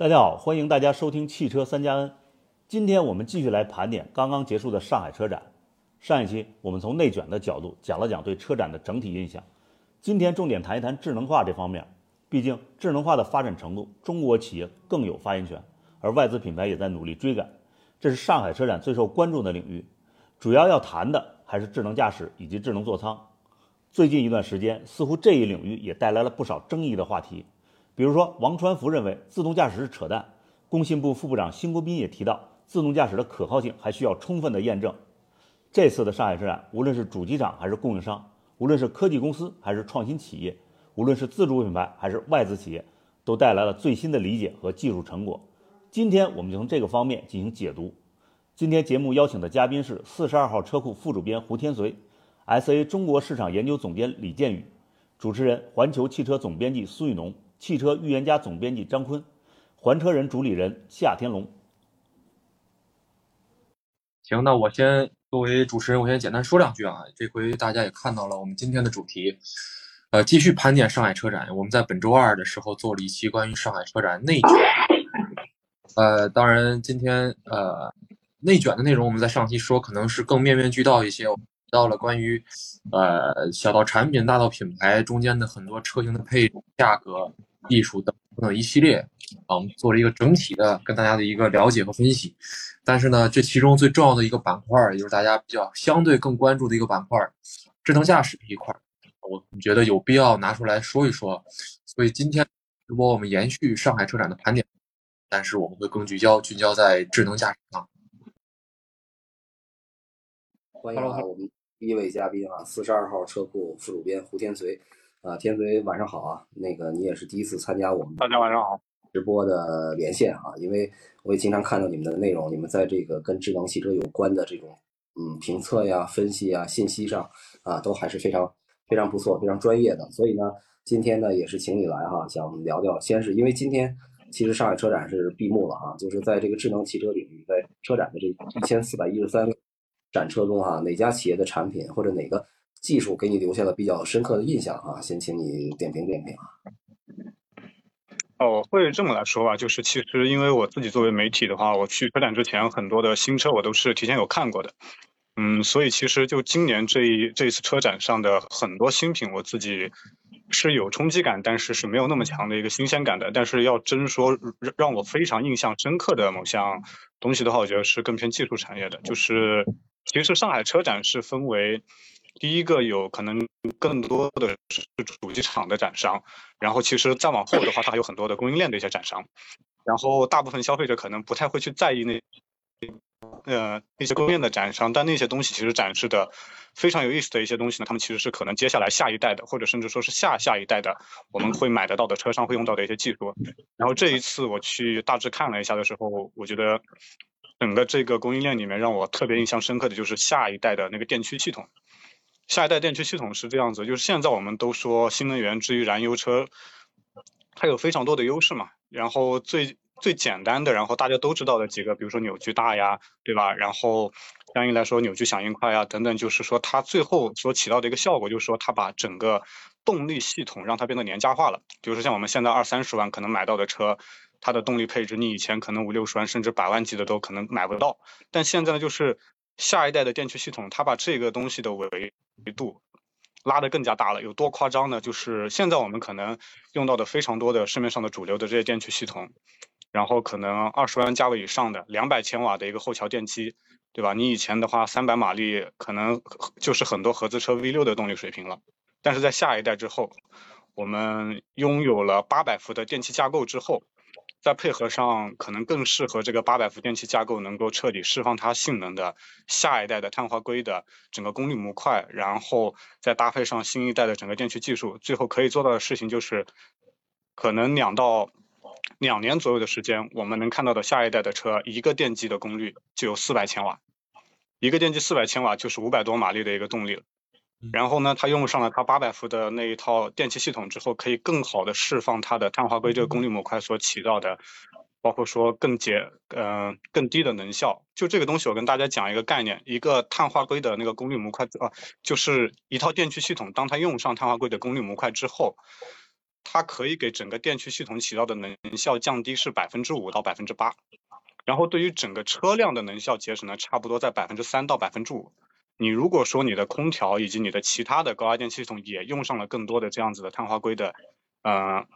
大家好，欢迎大家收听汽车三加 N。今天我们继续来盘点刚刚结束的上海车展。上一期我们从内卷的角度讲了讲对车展的整体印象，今天重点谈一谈智能化这方面。毕竟智能化的发展程度，中国企业更有发言权，而外资品牌也在努力追赶。这是上海车展最受关注的领域，主要要谈的还是智能驾驶以及智能座舱。最近一段时间，似乎这一领域也带来了不少争议的话题。比如说，王传福认为自动驾驶是扯淡。工信部副部长辛国斌也提到，自动驾驶的可靠性还需要充分的验证。这次的上海车展，无论是主机厂还是供应商，无论是科技公司还是创新企业，无论是自主品牌还是外资企业，都带来了最新的理解和技术成果。今天我们就从这个方面进行解读。今天节目邀请的嘉宾是四十二号车库副主编胡天随，SA 中国市场研究总监李建宇，主持人环球汽车总编辑苏玉农。汽车预言家总编辑张坤，还车人主理人夏天龙。行，那我先作为主持人，我先简单说两句啊。这回大家也看到了我们今天的主题，呃，继续盘点上海车展。我们在本周二的时候做了一期关于上海车展内卷，呃，当然今天呃内卷的内容我们在上期说可能是更面面俱到一些。到了关于，呃，小到产品，大到品牌中间的很多车型的配、价格、技术等等一系列，啊，我们做了一个整体的跟大家的一个了解和分析。但是呢，这其中最重要的一个板块，也就是大家比较相对更关注的一个板块，智能驾驶这一块，我觉得有必要拿出来说一说。所以今天如果我们延续上海车展的盘点，但是我们会更聚焦，聚焦在智能驾驶上。欢迎啊，我们。第一位嘉宾啊，四十二号车库副主编胡天随，啊，天随晚上好啊，那个你也是第一次参加我们大家晚上好直播的连线啊，因为我也经常看到你们的内容，你们在这个跟智能汽车有关的这种嗯评测呀、分析呀、信息上啊，都还是非常非常不错、非常专业的，所以呢，今天呢也是请你来哈，想聊聊，先是因为今天其实上海车展是闭幕了啊，就是在这个智能汽车领域，在车展的这一千四百一十三。展车中哈，哪家企业的产品或者哪个技术给你留下了比较深刻的印象啊？先请你点评点评啊。哦，会这么来说吧，就是其实因为我自己作为媒体的话，我去车展之前很多的新车我都是提前有看过的，嗯，所以其实就今年这一这一次车展上的很多新品，我自己是有冲击感，但是是没有那么强的一个新鲜感的。但是要真说让我非常印象深刻的某项东西的话，我觉得是更偏技术产业的，就是。其实上海车展是分为第一个有可能更多的是主机厂的展商，然后其实再往后的话，它还有很多的供应链的一些展商，然后大部分消费者可能不太会去在意那呃那些供应链的展商，但那些东西其实展示的非常有意思的一些东西呢，他们其实是可能接下来下一代的，或者甚至说是下下一代的我们会买得到的车上会用到的一些技术。然后这一次我去大致看了一下的时候，我觉得。整个这个供应链里面，让我特别印象深刻的就是下一代的那个电驱系统。下一代电驱系统是这样子，就是现在我们都说新能源至于燃油车，它有非常多的优势嘛。然后最最简单的，然后大家都知道的几个，比如说扭矩大呀，对吧？然后相应来说扭矩响应快呀，等等，就是说它最后所起到的一个效果，就是说它把整个动力系统让它变得廉价化了。比如说像我们现在二三十万可能买到的车。它的动力配置，你以前可能五六十万甚至百万级的都可能买不到，但现在呢，就是下一代的电驱系统，它把这个东西的维度拉得更加大了。有多夸张呢？就是现在我们可能用到的非常多的市面上的主流的这些电驱系统，然后可能二十万价位以上的两百千瓦的一个后桥电机，对吧？你以前的话三百马力可能就是很多合资车 V 六的动力水平了，但是在下一代之后，我们拥有了八百伏的电气架构之后。再配合上可能更适合这个八百伏电气架构能够彻底释放它性能的下一代的碳化硅的整个功率模块，然后再搭配上新一代的整个电驱技术，最后可以做到的事情就是，可能两到两年左右的时间，我们能看到的下一代的车，一个电机的功率就有四百千瓦，一个电机四百千瓦就是五百多马力的一个动力了。然后呢，它用上了它八百伏的那一套电气系统之后，可以更好的释放它的碳化硅这个功率模块所起到的，包括说更节嗯更低的能效。就这个东西，我跟大家讲一个概念，一个碳化硅的那个功率模块啊，就是一套电驱系统，当它用上碳化硅的功率模块之后，它可以给整个电驱系统起到的能效降低是百分之五到百分之八，然后对于整个车辆的能效节省呢，差不多在百分之三到百分之五。你如果说你的空调以及你的其他的高压电系统也用上了更多的这样子的碳化硅的，呃，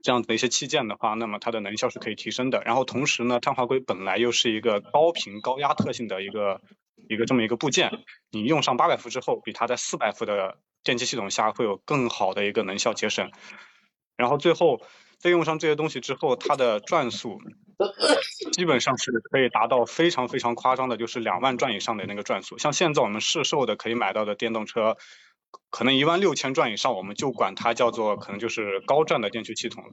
这样子的一些器件的话，那么它的能效是可以提升的。然后同时呢，碳化硅本来又是一个高频高压特性的一个一个这么一个部件，你用上八百伏之后，比它在四百伏的电机系统下会有更好的一个能效节省。然后最后再用上这些东西之后，它的转速 基本上是可以达到非常非常夸张的，就是两万转以上的那个转速。像现在我们市售的可以买到的电动车，可能一万六千转以上，我们就管它叫做可能就是高转的电驱系统了。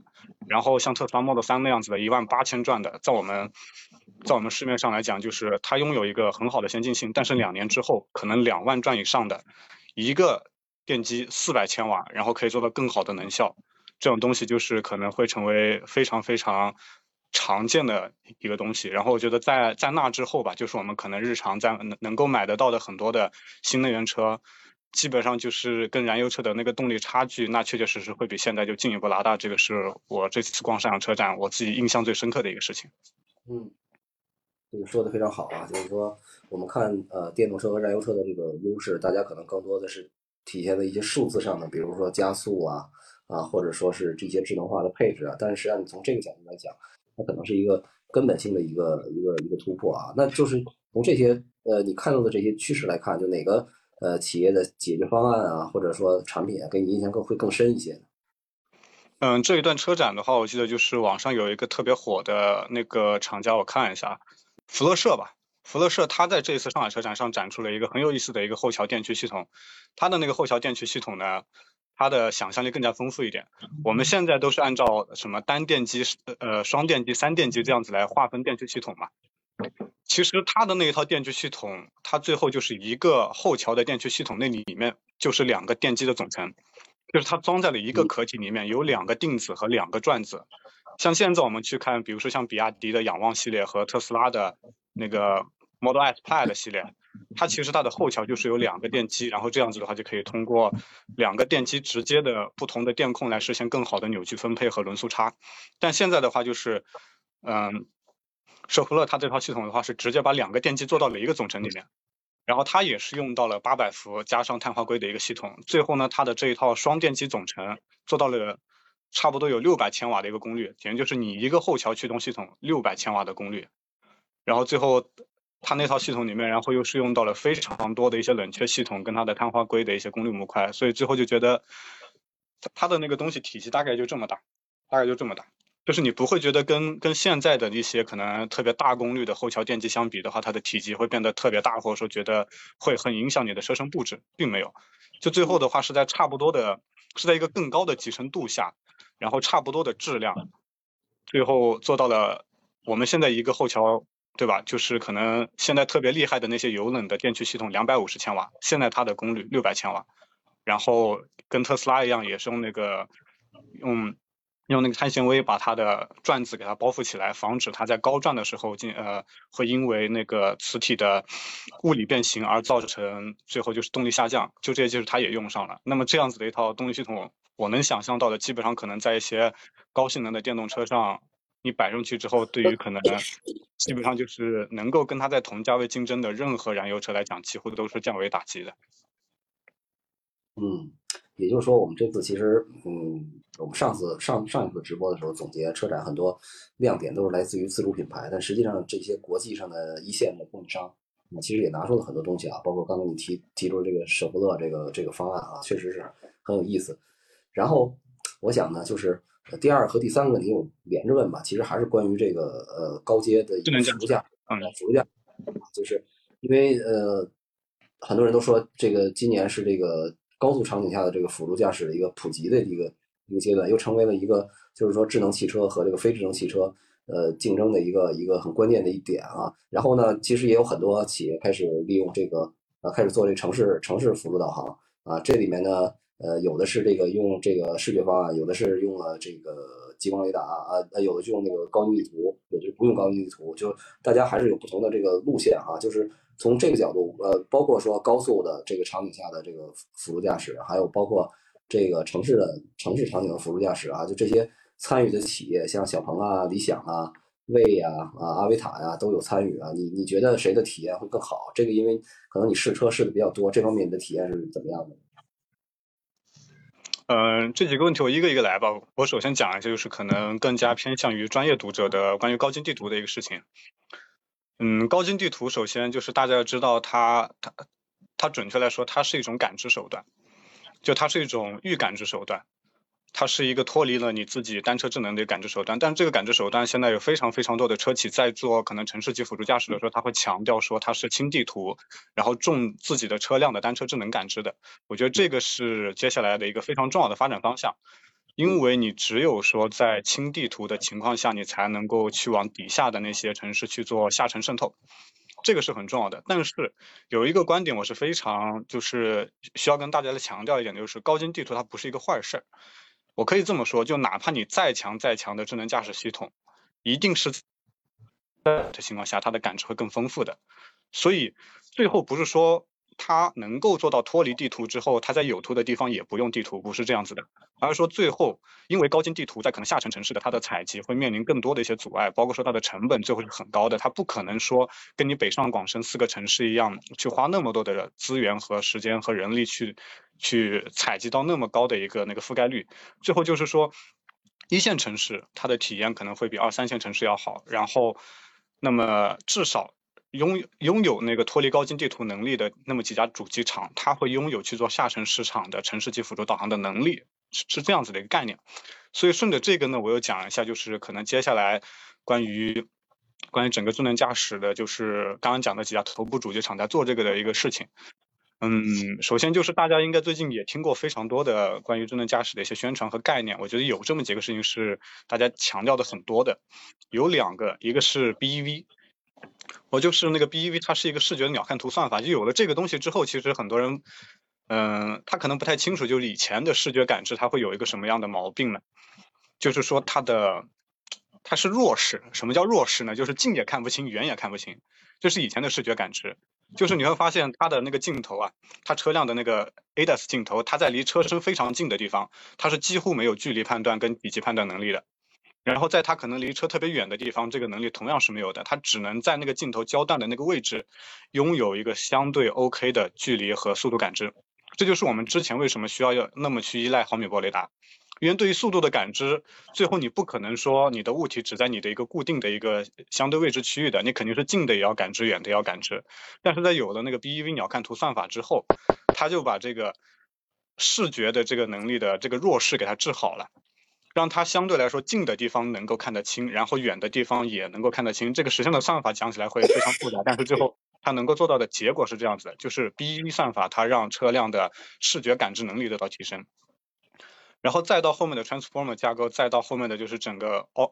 然后像特斯拉 Model 3那样子的一万八千转的，在我们在我们市面上来讲，就是它拥有一个很好的先进性，但是两年之后可能两万转以上的一个电机四百千瓦，然后可以做到更好的能效。这种东西就是可能会成为非常非常常见的一个东西，然后我觉得在在那之后吧，就是我们可能日常在能能够买得到的很多的新能源车，基本上就是跟燃油车的那个动力差距，那确确实实会比现在就进一步拉大。这个是我这次逛上海车展我自己印象最深刻的一个事情。嗯，这个说的非常好啊，就是说我们看呃电动车和燃油车的这个优势，大家可能更多的是体现在一些数字上的，比如说加速啊。啊，或者说是这些智能化的配置啊，但是实际上从这个角度来讲，它可能是一个根本性的一个一个一个突破啊。那就是从这些呃你看到的这些趋势来看，就哪个呃企业的解决方案啊，或者说产品啊，给你印象更会更深一些呢？嗯，这一段车展的话，我记得就是网上有一个特别火的那个厂家，我看一下，福乐社吧。福乐社它在这一次上海车展上展出了一个很有意思的一个后桥电驱系统，它的那个后桥电驱系统呢。它的想象力更加丰富一点。我们现在都是按照什么单电机、呃双电机、三电机这样子来划分电驱系统嘛。其实它的那一套电驱系统，它最后就是一个后桥的电驱系统，那里面就是两个电机的总成，就是它装在了一个壳体里面，有两个定子和两个转子。像现在我们去看，比如说像比亚迪的仰望系列和特斯拉的那个 Model S Plaid 系列。它其实它的后桥就是有两个电机，然后这样子的话就可以通过两个电机直接的不同的电控来实现更好的扭矩分配和轮速差。但现在的话就是，嗯，舍弗勒它这套系统的话是直接把两个电机做到了一个总成里面，然后它也是用到了八百伏加上碳化硅的一个系统，最后呢它的这一套双电机总成做到了差不多有六百千瓦的一个功率，简直就是你一个后桥驱动系统六百千瓦的功率，然后最后。它那套系统里面，然后又是用到了非常多的一些冷却系统跟它的碳化硅的一些功率模块，所以最后就觉得它它的那个东西体积大概就这么大，大概就这么大，就是你不会觉得跟跟现在的一些可能特别大功率的后桥电机相比的话，它的体积会变得特别大，或者说觉得会很影响你的车身布置，并没有。就最后的话是在差不多的，是在一个更高的集成度下，然后差不多的质量，最后做到了我们现在一个后桥。对吧？就是可能现在特别厉害的那些油冷的电驱系统，两百五十千瓦，现在它的功率六百千瓦，然后跟特斯拉一样，也是用那个用用那个碳纤维把它的转子给它包覆起来，防止它在高转的时候进呃会因为那个磁体的物理变形而造成最后就是动力下降。就这些技术它也用上了。那么这样子的一套动力系统，我能想象到的，基本上可能在一些高性能的电动车上。你摆上去之后，对于可能基本上就是能够跟它在同价位竞争的任何燃油车来讲，几乎都是降维打击的。嗯，也就是说，我们这次其实，嗯，我们上次上上一次直播的时候总结车展很多亮点都是来自于自主品牌，但实际上这些国际上的一线的供应商，其实也拿出了很多东西啊，包括刚刚你提提出这个舍弗勒这个这个方案啊，确实是很有意思。然后我想呢，就是。第二和第三个问题我连着问吧，其实还是关于这个呃高阶的辅助驾，嗯，辅助驾，就是因为呃很多人都说这个今年是这个高速场景下的这个辅助驾驶的一个普及的一个一个阶段，又成为了一个就是说智能汽车和这个非智能汽车呃竞争的一个一个很关键的一点啊。然后呢，其实也有很多企业开始利用这个呃开始做这个城市城市辅助导航啊，这里面呢。呃，有的是这个用这个视觉方案，有的是用了这个激光雷达啊，呃，有的就用那个高精地图，有的就不用高精地图，就大家还是有不同的这个路线哈。就是从这个角度，呃，包括说高速的这个场景下的这个辅助驾驶，还有包括这个城市的城市场景的辅助驾驶啊，就这些参与的企业，像小鹏啊、理想啊、魏呀、啊阿维塔呀都有参与啊。你你觉得谁的体验会更好？这个因为可能你试车试的比较多，这方面你的体验是怎么样的？嗯，这几个问题我一个一个来吧。我首先讲一下，就是可能更加偏向于专业读者的关于高精地图的一个事情。嗯，高精地图首先就是大家要知道它，它它准确来说，它是一种感知手段，就它是一种预感知手段。它是一个脱离了你自己单车智能的感知手段，但这个感知手段现在有非常非常多的车企在做，可能城市级辅助驾驶的时候，他会强调说它是轻地图，然后重自己的车辆的单车智能感知的。我觉得这个是接下来的一个非常重要的发展方向，因为你只有说在轻地图的情况下，你才能够去往底下的那些城市去做下沉渗透，这个是很重要的。但是有一个观点我是非常就是需要跟大家来强调一点的，就是高精地图它不是一个坏事儿。我可以这么说，就哪怕你再强再强的智能驾驶系统，一定是的情况下，它的感知会更丰富的。所以最后不是说它能够做到脱离地图之后，它在有图的地方也不用地图，不是这样子的，而是说最后因为高精地图在可能下沉城市的它的采集会面临更多的一些阻碍，包括说它的成本最后是很高的，它不可能说跟你北上广深四个城市一样去花那么多的资源和时间和人力去。去采集到那么高的一个那个覆盖率，最后就是说，一线城市它的体验可能会比二三线城市要好，然后，那么至少拥有拥有那个脱离高精地图能力的那么几家主机厂，它会拥有去做下沉市场的城市级辅助导航的能力，是是这样子的一个概念。所以顺着这个呢，我又讲一下，就是可能接下来关于关于整个智能驾驶的，就是刚刚讲的几家头部主机厂在做这个的一个事情。嗯，首先就是大家应该最近也听过非常多的关于智能驾驶的一些宣传和概念。我觉得有这么几个事情是大家强调的很多的，有两个，一个是 BEV，我就是那个 BEV，它是一个视觉鸟瞰图算法。就有了这个东西之后，其实很多人，嗯，他可能不太清楚，就是以前的视觉感知它会有一个什么样的毛病呢？就是说它的它是弱视。什么叫弱视呢？就是近也看不清，远也看不清，这是以前的视觉感知。就是你会发现它的那个镜头啊，它车辆的那个 ADAS 镜头，它在离车身非常近的地方，它是几乎没有距离判断跟体积判断能力的。然后在它可能离车特别远的地方，这个能力同样是没有的，它只能在那个镜头焦段的那个位置，拥有一个相对 OK 的距离和速度感知。这就是我们之前为什么需要要那么去依赖毫米波雷达。因为对于速度的感知，最后你不可能说你的物体只在你的一个固定的一个相对位置区域的，你肯定是近的也要感知，远的也要感知。但是在有了那个 BEV 鸟瞰图算法之后，它就把这个视觉的这个能力的这个弱势给它治好了，让它相对来说近的地方能够看得清，然后远的地方也能够看得清。这个实现的算法讲起来会非常复杂，但是最后它能够做到的结果是这样子的，就是 BE 算法它让车辆的视觉感知能力得到提升。然后再到后面的 transformer 架构，再到后面的就是整个 o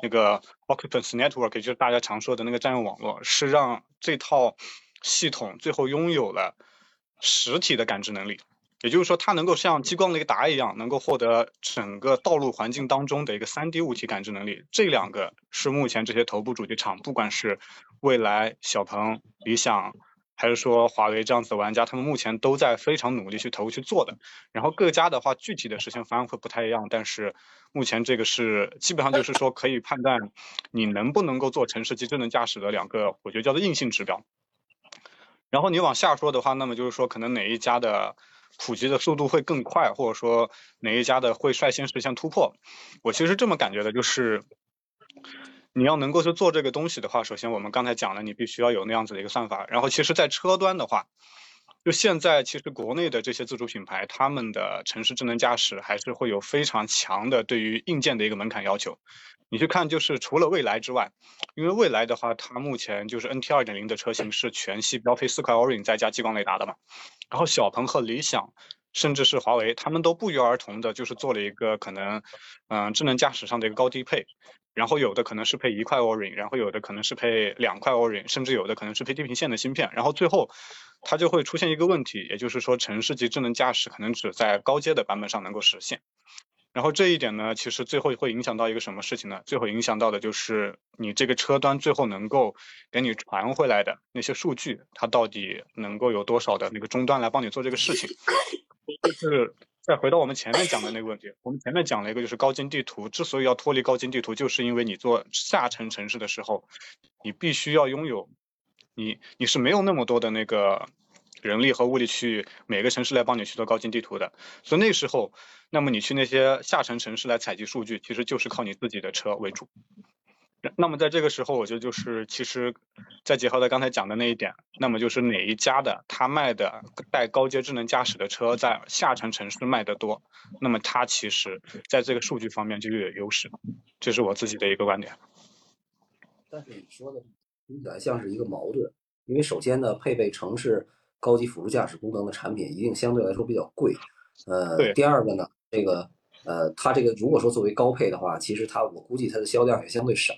那个 occupants network，也就是大家常说的那个占用网络，是让这套系统最后拥有了实体的感知能力。也就是说，它能够像激光雷达一样，能够获得整个道路环境当中的一个 3D 物体感知能力。这两个是目前这些头部主机厂，不管是蔚来、小鹏、理想。还是说华为这样子的玩家，他们目前都在非常努力去投入去做的。然后各家的话，具体的实现方案会不太一样，但是目前这个是基本上就是说可以判断你能不能够做城市级智能驾驶的两个，我觉得叫做硬性指标。然后你往下说的话，那么就是说可能哪一家的普及的速度会更快，或者说哪一家的会率先实现突破？我其实这么感觉的，就是。你要能够去做这个东西的话，首先我们刚才讲了，你必须要有那样子的一个算法。然后其实，在车端的话，就现在其实国内的这些自主品牌，他们的城市智能驾驶还是会有非常强的对于硬件的一个门槛要求。你去看，就是除了蔚来之外，因为蔚来的话，它目前就是 NT 二点零的车型是全系标配四块 Orin 再加激光雷达的嘛。然后小鹏和理想。甚至是华为，他们都不约而同的，就是做了一个可能，嗯，智能驾驶上的一个高低配，然后有的可能是配一块 Orin，然后有的可能是配两块 Orin，甚至有的可能是配地平线的芯片，然后最后它就会出现一个问题，也就是说城市级智能驾驶可能只在高阶的版本上能够实现。然后这一点呢，其实最后会影响到一个什么事情呢？最后影响到的就是你这个车端最后能够给你传回来的那些数据，它到底能够有多少的那个终端来帮你做这个事情？就是再回到我们前面讲的那个问题，我们前面讲了一个就是高精地图，之所以要脱离高精地图，就是因为你做下沉城市的时候，你必须要拥有，你你是没有那么多的那个人力和物力去每个城市来帮你去做高精地图的，所以那时候，那么你去那些下沉城市来采集数据，其实就是靠你自己的车为主。那么在这个时候，我觉得就是其实再结合到刚才讲的那一点，那么就是哪一家的他卖的带高阶智能驾驶的车在下沉城市卖的多，那么它其实在这个数据方面就越有优势，这是我自己的一个观点。但是你说的听起来像是一个矛盾，因为首先呢，配备城市高级辅助驾驶功能的产品一定相对来说比较贵，呃，第二个呢，这个呃，它这个如果说作为高配的话，其实它我估计它的销量也相对少，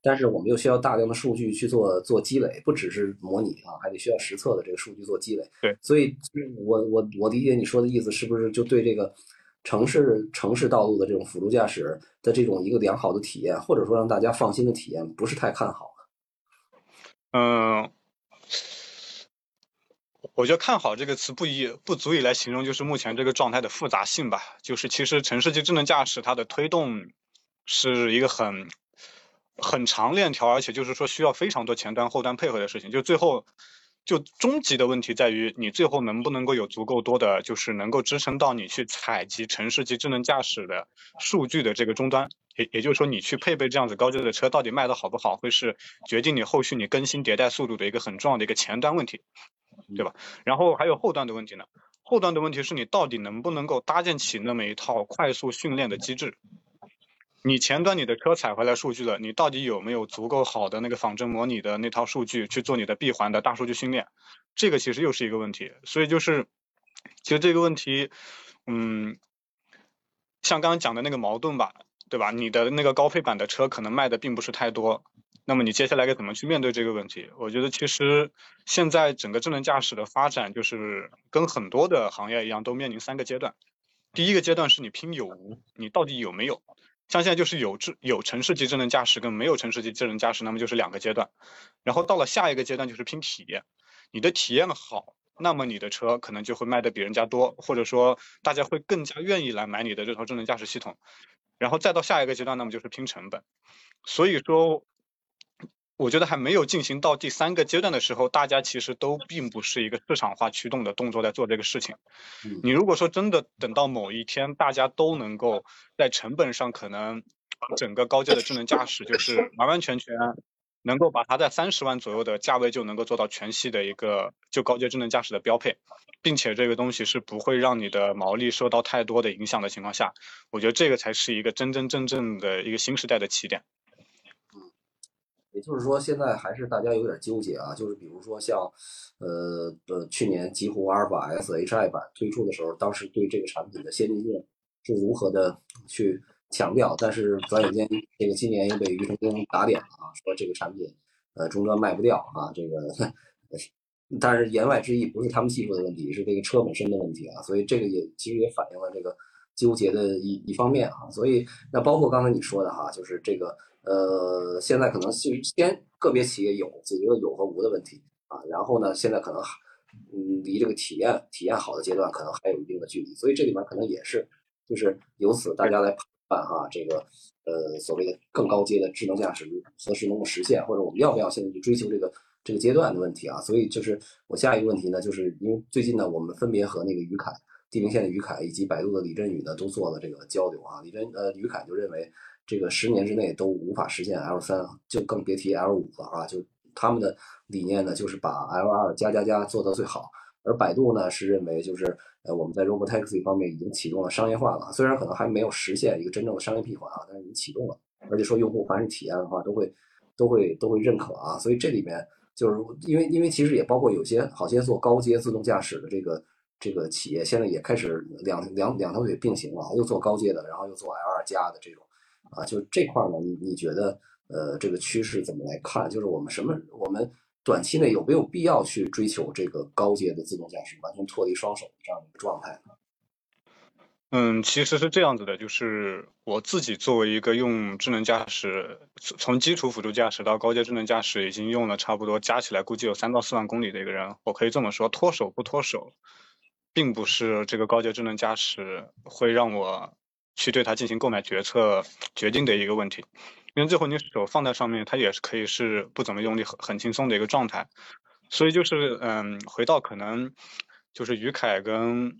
但是我们又需要大量的数据去做做积累，不只是模拟啊，还得需要实测的这个数据做积累。对，所以我我我理解你说的意思，是不是就对这个城市城市道路的这种辅助驾驶的这种一个良好的体验，或者说让大家放心的体验，不是太看好？嗯，我觉得“看好”这个词不以不足以来形容，就是目前这个状态的复杂性吧。就是其实城市级智能驾驶它的推动是一个很很长链条，而且就是说需要非常多前端后端配合的事情。就最后就终极的问题在于，你最后能不能够有足够多的，就是能够支撑到你去采集城市级智能驾驶的数据的这个终端。也也就是说，你去配备这样子高阶的车，到底卖的好不好，会是决定你后续你更新迭代速度的一个很重要的一个前端问题，对吧？然后还有后端的问题呢？后端的问题是你到底能不能够搭建起那么一套快速训练的机制？你前端你的车采回来数据了，你到底有没有足够好的那个仿真模拟的那套数据去做你的闭环的大数据训练？这个其实又是一个问题。所以就是，其实这个问题，嗯，像刚刚讲的那个矛盾吧。对吧？你的那个高配版的车可能卖的并不是太多，那么你接下来该怎么去面对这个问题？我觉得其实现在整个智能驾驶的发展，就是跟很多的行业一样，都面临三个阶段。第一个阶段是你拼有无，你到底有没有？像现在就是有智有城市级智能驾驶跟没有城市级智能驾驶，那么就是两个阶段。然后到了下一个阶段就是拼体验，你的体验好，那么你的车可能就会卖的比人家多，或者说大家会更加愿意来买你的这套智能驾驶系统。然后再到下一个阶段，那么就是拼成本。所以说，我觉得还没有进行到第三个阶段的时候，大家其实都并不是一个市场化驱动的动作在做这个事情。你如果说真的等到某一天，大家都能够在成本上可能整个高阶的智能驾驶就是完完全全能够把它在三十万左右的价位就能够做到全系的一个就高阶智能驾驶的标配。并且这个东西是不会让你的毛利受到太多的影响的情况下，我觉得这个才是一个真真正正的一个新时代的起点。嗯，也就是说，现在还是大家有点纠结啊，就是比如说像，呃呃，去年极狐阿尔法 S Hi 版推出的时候，当时对这个产品的先进性是如何的去强调，但是转眼间这个今年又被余承东打脸了啊，说这个产品呃终端卖不掉啊，这个。但是言外之意不是他们技术的问题，是这个车本身的问题啊，所以这个也其实也反映了这个纠结的一一方面啊。所以那包括刚才你说的哈，就是这个呃，现在可能是先个别企业有解决了有和无的问题啊，然后呢，现在可能嗯离这个体验体验好的阶段可能还有一定的距离，所以这里面可能也是就是由此大家来判办哈，这个呃所谓的更高阶的智能驾驶何时能够实现，或者我们要不要现在去追求这个。这个阶段的问题啊，所以就是我下一个问题呢，就是因为最近呢，我们分别和那个于凯地平线的于凯以及百度的李振宇呢，都做了这个交流啊。李振呃于凯就认为，这个十年之内都无法实现 L 三，就更别提 L 五了啊。就他们的理念呢，就是把 L 二加加加做到最好。而百度呢，是认为就是呃我们在 Robotaxi 方面已经启动了商业化了，虽然可能还没有实现一个真正的商业闭环啊，但是已经启动了。而且说用户凡是体验的话，都会都会都会认可啊。所以这里面。就是因为，因为其实也包括有些好些做高阶自动驾驶的这个这个企业，现在也开始两两两条腿并行了，又做高阶的，然后又做 L 二加的这种，啊，就这块呢，你你觉得呃这个趋势怎么来看？就是我们什么，我们短期内有没有必要去追求这个高阶的自动驾驶，完全脱离双手的这样一个状态呢？嗯，其实是这样子的，就是我自己作为一个用智能驾驶，从基础辅助驾驶到高阶智能驾驶，已经用了差不多加起来估计有三到四万公里的一个人，我可以这么说，脱手不脱手，并不是这个高阶智能驾驶会让我去对它进行购买决策决定的一个问题，因为最后你手放在上面，它也是可以是不怎么用力、很很轻松的一个状态。所以就是嗯，回到可能就是于凯跟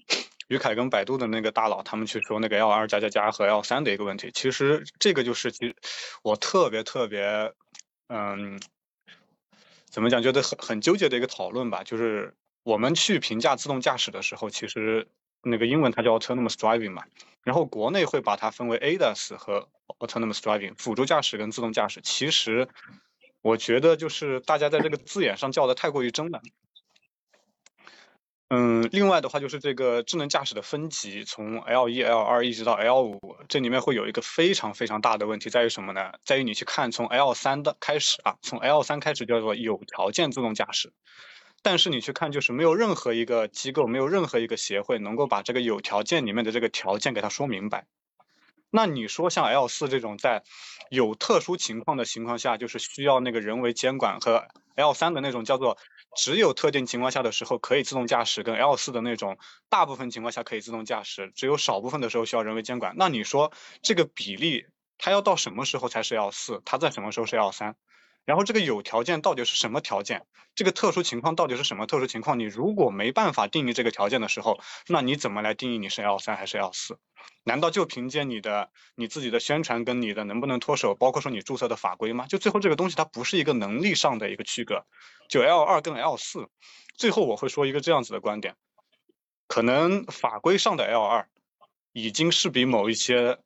于凯跟百度的那个大佬他们去说那个 L 二加加加和 L 三的一个问题，其实这个就是其实我特别特别嗯，怎么讲，觉得很很纠结的一个讨论吧，就是。我们去评价自动驾驶的时候，其实那个英文它叫 autonomous driving 嘛，然后国内会把它分为 ADAS 和 autonomous driving 辅助驾驶跟自动驾驶。其实我觉得就是大家在这个字眼上叫的太过于真了。嗯，另外的话就是这个智能驾驶的分级，从 L 一、L 二一直到 L 五，这里面会有一个非常非常大的问题在于什么呢？在于你去看从 L 三的开始啊，从 L 三开始叫做有条件自动驾驶。但是你去看，就是没有任何一个机构，没有任何一个协会能够把这个有条件里面的这个条件给它说明白。那你说像 L 四这种在有特殊情况的情况下，就是需要那个人为监管，和 L 三的那种叫做只有特定情况下的时候可以自动驾驶，跟 L 四的那种大部分情况下可以自动驾驶，只有少部分的时候需要人为监管。那你说这个比例，它要到什么时候才是 L 四？它在什么时候是 L 三？然后这个有条件到底是什么条件？这个特殊情况到底是什么特殊情况？你如果没办法定义这个条件的时候，那你怎么来定义你是 L 三还是 L 四？难道就凭借你的你自己的宣传跟你的能不能脱手，包括说你注册的法规吗？就最后这个东西它不是一个能力上的一个区隔。就 L 二跟 L 四，最后我会说一个这样子的观点，可能法规上的 L 二已经是比某一些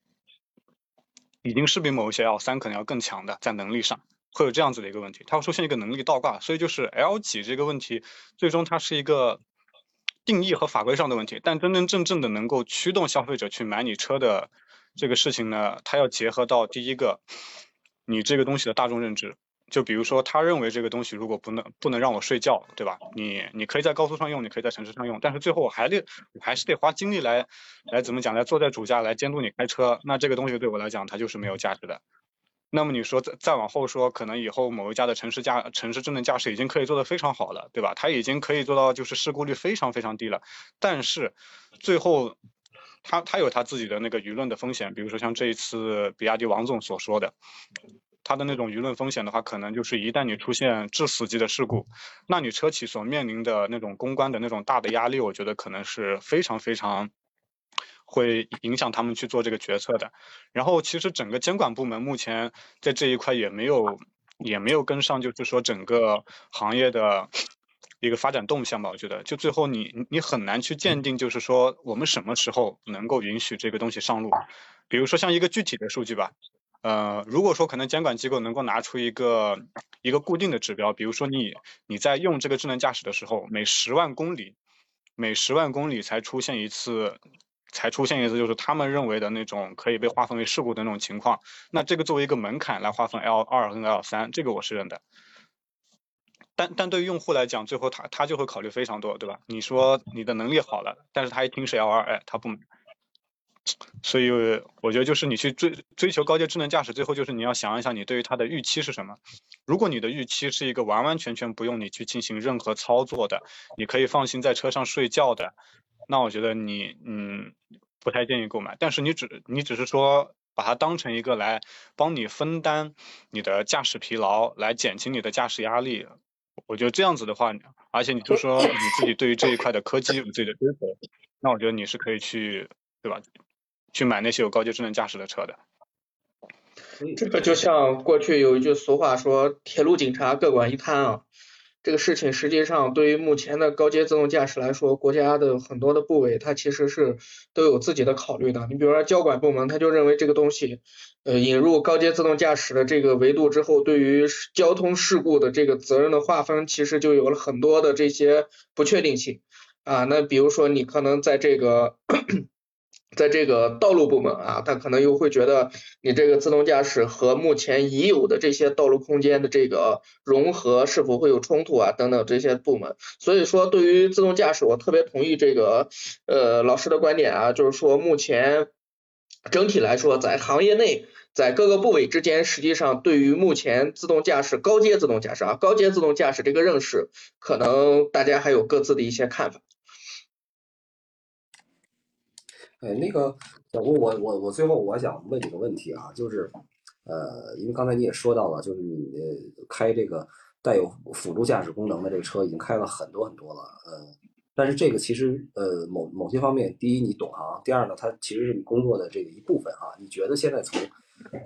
已经是比某一些 L 三可能要更强的在能力上。会有这样子的一个问题，它会出现一个能力倒挂，所以就是 L 几这个问题，最终它是一个定义和法规上的问题，但真真正正的能够驱动消费者去买你车的这个事情呢，它要结合到第一个，你这个东西的大众认知，就比如说他认为这个东西如果不能不能让我睡觉，对吧？你你可以在高速上用，你可以在城市上用，但是最后我还得还是得花精力来来怎么讲来坐在主驾来监督你开车，那这个东西对我来讲它就是没有价值的。那么你说再再往后说，可能以后某一家的城市驾城市智能驾驶已经可以做得非常好了，对吧？它已经可以做到就是事故率非常非常低了。但是最后，它它有它自己的那个舆论的风险，比如说像这一次比亚迪王总所说的，它的那种舆论风险的话，可能就是一旦你出现致死级的事故，那你车企所面临的那种公关的那种大的压力，我觉得可能是非常非常。会影响他们去做这个决策的。然后，其实整个监管部门目前在这一块也没有也没有跟上，就是说整个行业的一个发展动向吧。我觉得，就最后你你很难去鉴定，就是说我们什么时候能够允许这个东西上路。比如说像一个具体的数据吧，呃，如果说可能监管机构能够拿出一个一个固定的指标，比如说你你在用这个智能驾驶的时候，每十万公里每十万公里才出现一次。才出现一次，就是他们认为的那种可以被划分为事故的那种情况。那这个作为一个门槛来划分 L 二跟 L 三，这个我是认的。但但对于用户来讲，最后他他就会考虑非常多，对吧？你说你的能力好了，但是他一听是 L 二，哎，他不买。所以我觉得就是你去追追求高阶智能驾驶，最后就是你要想一想你对于它的预期是什么。如果你的预期是一个完完全全不用你去进行任何操作的，你可以放心在车上睡觉的。那我觉得你嗯不太建议购买，但是你只你只是说把它当成一个来帮你分担你的驾驶疲劳，来减轻你的驾驶压力，我觉得这样子的话，而且你就说你自己对于这一块的科技有自己的追求，那我觉得你是可以去对吧？去买那些有高级智能驾驶的车的。这个就像过去有一句俗话说，铁路警察各管一摊啊。这个事情实际上对于目前的高阶自动驾驶来说，国家的很多的部委它其实是都有自己的考虑的。你比如说交管部门，他就认为这个东西，呃，引入高阶自动驾驶的这个维度之后，对于交通事故的这个责任的划分，其实就有了很多的这些不确定性啊。那比如说你可能在这个。在这个道路部门啊，他可能又会觉得你这个自动驾驶和目前已有的这些道路空间的这个融合是否会有冲突啊等等这些部门。所以说，对于自动驾驶，我特别同意这个呃老师的观点啊，就是说目前整体来说，在行业内，在各个部委之间，实际上对于目前自动驾驶高阶自动驾驶啊高阶自动驾驶这个认识，可能大家还有各自的一些看法。哎，那个我我我我最后我想问你个问题啊，就是呃，因为刚才你也说到了，就是你开这个带有辅助驾驶功能的这个车已经开了很多很多了，呃，但是这个其实呃某某些方面，第一你懂行，第二呢，它其实是你工作的这个一部分啊。你觉得现在从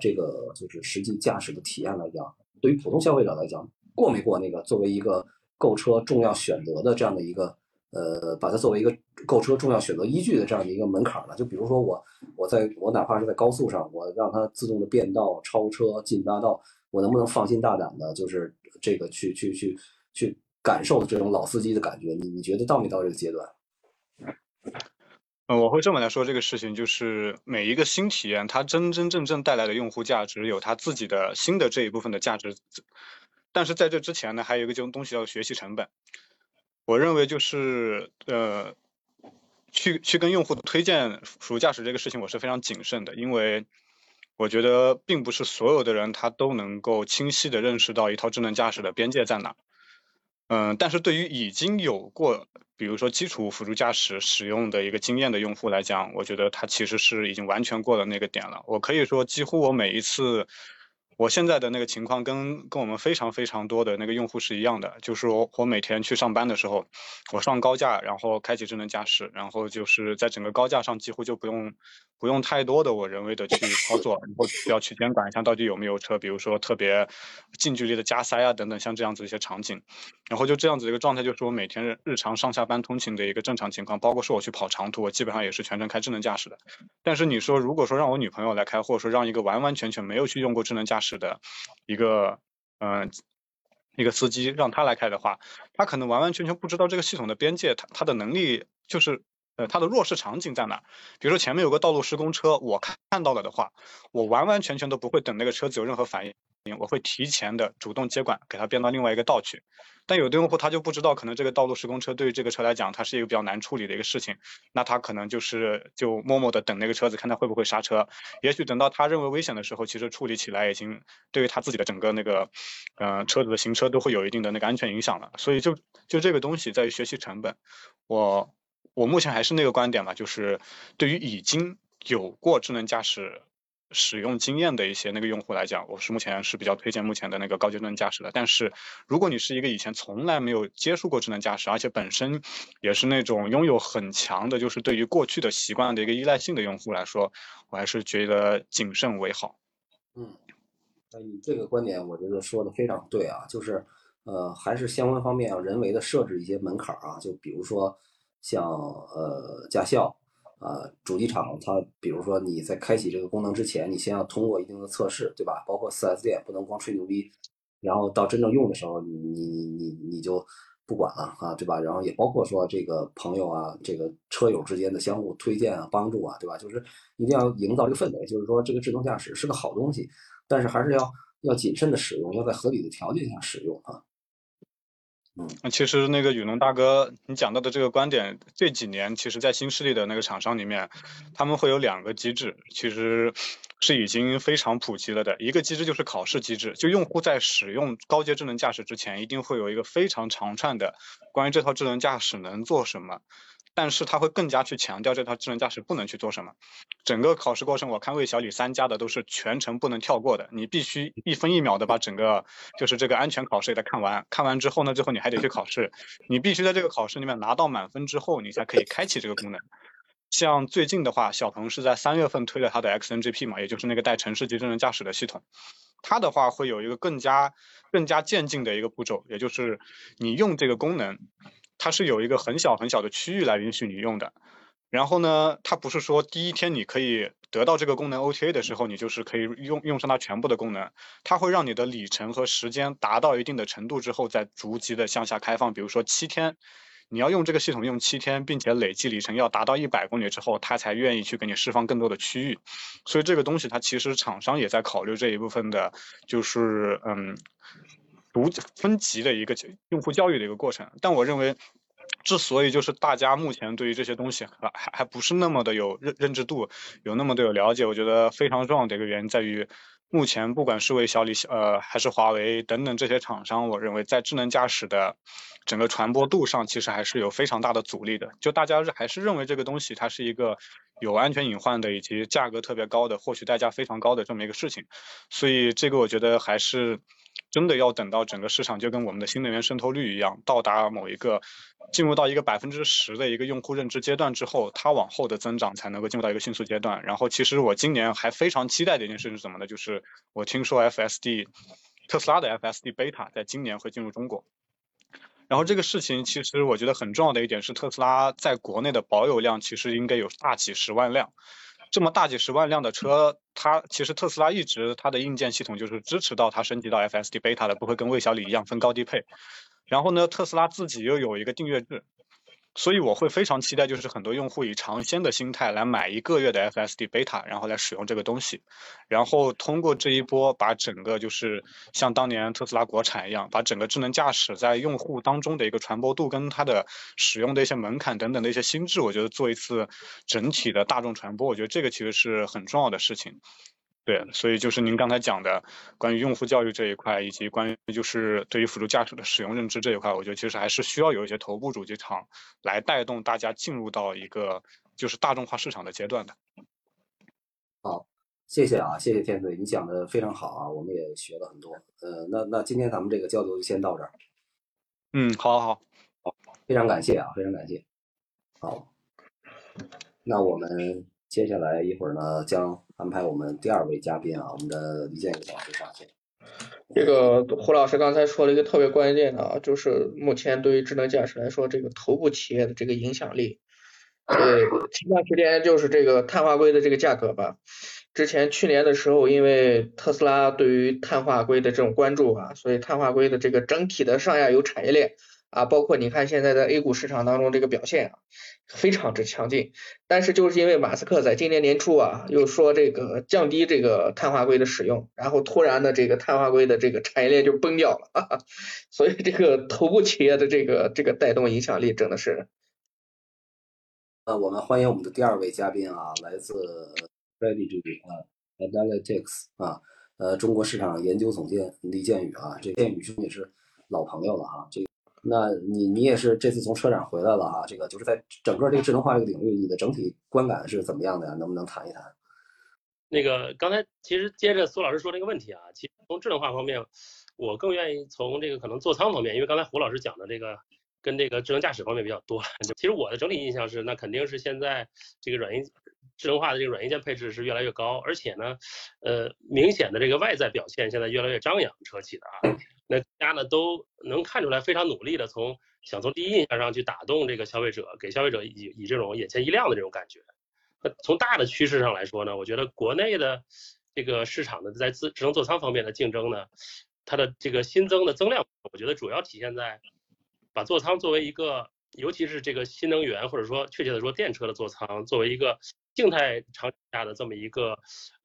这个就是实际驾驶的体验来讲，对于普通消费者来讲，过没过那个作为一个购车重要选择的这样的一个？呃，把它作为一个购车重要选择依据的这样的一个门槛呢，就比如说我，我在我哪怕是在高速上，我让它自动的变道、超车、进大道，我能不能放心大胆的，就是这个去去去去感受这种老司机的感觉？你你觉得到没到这个阶段？嗯，我会这么来说这个事情，就是每一个新体验，它真真正正带来的用户价值，有它自己的新的这一部分的价值，但是在这之前呢，还有一个就东西叫学习成本。我认为就是呃，去去跟用户推荐辅助驾驶这个事情，我是非常谨慎的，因为我觉得并不是所有的人他都能够清晰的认识到一套智能驾驶的边界在哪。嗯，但是对于已经有过比如说基础辅助驾驶使用的一个经验的用户来讲，我觉得他其实是已经完全过了那个点了。我可以说，几乎我每一次。我现在的那个情况跟跟我们非常非常多的那个用户是一样的，就是我我每天去上班的时候，我上高架，然后开启智能驾驶，然后就是在整个高架上几乎就不用不用太多的我人为的去操作，然后要去监管一下到底有没有车，比如说特别近距离的加塞啊等等，像这样子一些场景，然后就这样子一个状态，就是我每天日日常上下班通勤的一个正常情况，包括说我去跑长途，我基本上也是全程开智能驾驶的。但是你说如果说让我女朋友来开，或者说让一个完完全全没有去用过智能驾驶，是的一个嗯一个司机让他来开的话，他可能完完全全不知道这个系统的边界，他他的能力就是呃他的弱势场景在哪？比如说前面有个道路施工车，我看看到了的话，我完完全全都不会等那个车子有任何反应。我会提前的主动接管，给它变到另外一个道去。但有的用户他就不知道，可能这个道路施工车对于这个车来讲，它是一个比较难处理的一个事情。那他可能就是就默默的等那个车子，看他会不会刹车。也许等到他认为危险的时候，其实处理起来已经对于他自己的整个那个，嗯，车子的行车都会有一定的那个安全影响了。所以就就这个东西在于学习成本。我我目前还是那个观点吧，就是对于已经有过智能驾驶。使用经验的一些那个用户来讲，我是目前是比较推荐目前的那个高阶智能驾驶的。但是，如果你是一个以前从来没有接触过智能驾驶，而且本身也是那种拥有很强的，就是对于过去的习惯的一个依赖性的用户来说，我还是觉得谨慎为好。嗯，那你这个观点我觉得说的非常对啊，就是呃，还是相关方面要人为的设置一些门槛啊，就比如说像呃驾校。啊，主机厂它，比如说你在开启这个功能之前，你先要通过一定的测试，对吧？包括 4S 店不能光吹牛逼，然后到真正用的时候，你你你你就不管了啊，对吧？然后也包括说这个朋友啊，这个车友之间的相互推荐啊、帮助啊，对吧？就是一定要营造这个氛围，就是说这个智能驾驶是个好东西，但是还是要要谨慎的使用，要在合理的条件下使用啊。那其实那个宇龙大哥，你讲到的这个观点，这几年其实，在新势力的那个厂商里面，他们会有两个机制，其实是已经非常普及了的。一个机制就是考试机制，就用户在使用高阶智能驾驶之前，一定会有一个非常长串的关于这套智能驾驶能做什么。但是他会更加去强调这套智能驾驶不能去做什么。整个考试过程，我看魏小李三家的都是全程不能跳过的，你必须一分一秒的把整个就是这个安全考试给它看完。看完之后呢，最后你还得去考试，你必须在这个考试里面拿到满分之后，你才可以开启这个功能。像最近的话，小鹏是在三月份推了它的 XNGP 嘛，也就是那个带城市级智能驾驶的系统。它的话会有一个更加更加渐进的一个步骤，也就是你用这个功能。它是有一个很小很小的区域来允许你用的，然后呢，它不是说第一天你可以得到这个功能 OTA 的时候，你就是可以用用上它全部的功能，它会让你的里程和时间达到一定的程度之后，再逐级的向下开放。比如说七天，你要用这个系统用七天，并且累计里程要达到一百公里之后，它才愿意去给你释放更多的区域。所以这个东西它其实厂商也在考虑这一部分的，就是嗯。无分级的一个用户教育的一个过程，但我认为，之所以就是大家目前对于这些东西还还还不是那么的有认认知度，有那么的有了解，我觉得非常重要的一个原因在于，目前不管是为小李呃还是华为等等这些厂商，我认为在智能驾驶的整个传播度上，其实还是有非常大的阻力的。就大家还是认为这个东西它是一个有安全隐患的，以及价格特别高的，获取代价非常高的这么一个事情。所以这个我觉得还是。真的要等到整个市场就跟我们的新能源渗透率一样，到达某一个进入到一个百分之十的一个用户认知阶段之后，它往后的增长才能够进入到一个迅速阶段。然后，其实我今年还非常期待的一件事是什么呢？就是我听说 FSD 特斯拉的 FSD Beta 在今年会进入中国。然后这个事情其实我觉得很重要的一点是，特斯拉在国内的保有量其实应该有大几十万辆。这么大几十万辆的车，它其实特斯拉一直它的硬件系统就是支持到它升级到 FSD Beta 的，不会跟魏小李一样分高低配。然后呢，特斯拉自己又有一个订阅制。所以我会非常期待，就是很多用户以尝鲜的心态来买一个月的 FSD Beta，然后来使用这个东西，然后通过这一波把整个就是像当年特斯拉国产一样，把整个智能驾驶在用户当中的一个传播度跟它的使用的一些门槛等等的一些心智，我觉得做一次整体的大众传播，我觉得这个其实是很重要的事情。对，所以就是您刚才讲的关于用户教育这一块，以及关于就是对于辅助驾驶的使用认知这一块，我觉得其实还是需要有一些头部主机厂来带动大家进入到一个就是大众化市场的阶段的。好，谢谢啊，谢谢天队，你讲的非常好啊，我们也学了很多。呃，那那今天咱们这个交流就先到这儿。嗯，好，好，好，非常感谢啊，非常感谢。好，那我们。接下来一会儿呢，将安排我们第二位嘉宾啊，我们的李建宇老师上线。这个胡老师刚才说了一个特别关键的啊，就是目前对于智能驾驶来说，这个头部企业的这个影响力。对，前段时间就是这个碳化硅的这个价格吧。之前去年的时候，因为特斯拉对于碳化硅的这种关注啊，所以碳化硅的这个整体的上下游产业链。啊，包括你看现在在 A 股市场当中这个表现啊，非常之强劲。但是就是因为马斯克在今年年初啊，又说这个降低这个碳化硅的使用，然后突然的这个碳化硅的这个产业链就崩掉了，哈哈，所以这个头部企业的这个这个带动影响力真的是。呃，我们欢迎我们的第二位嘉宾啊，来自 Strategy 啊，Analytics 啊，呃，中国市场研究总监李建宇啊，这建宇兄也是老朋友了啊，这。那你你也是这次从车展回来了啊，这个就是在整个这个智能化这个领域，你的整体观感是怎么样的呀？能不能谈一谈？那个刚才其实接着苏老师说这个问题啊，其实从智能化方面，我更愿意从这个可能座舱方面，因为刚才胡老师讲的这个跟这个智能驾驶方面比较多。其实我的整体印象是，那肯定是现在这个软硬智能化的这个软硬件配置是越来越高，而且呢，呃，明显的这个外在表现现在越来越张扬，车企的啊。那大家呢都能看出来，非常努力的从想从第一印象上去打动这个消费者，给消费者以以这种眼前一亮的这种感觉。那从大的趋势上来说呢，我觉得国内的这个市场呢，在智智能座舱方面的竞争呢，它的这个新增的增量，我觉得主要体现在把座舱作为一个，尤其是这个新能源或者说确切的说电车的座舱作为一个。静态场景下的这么一个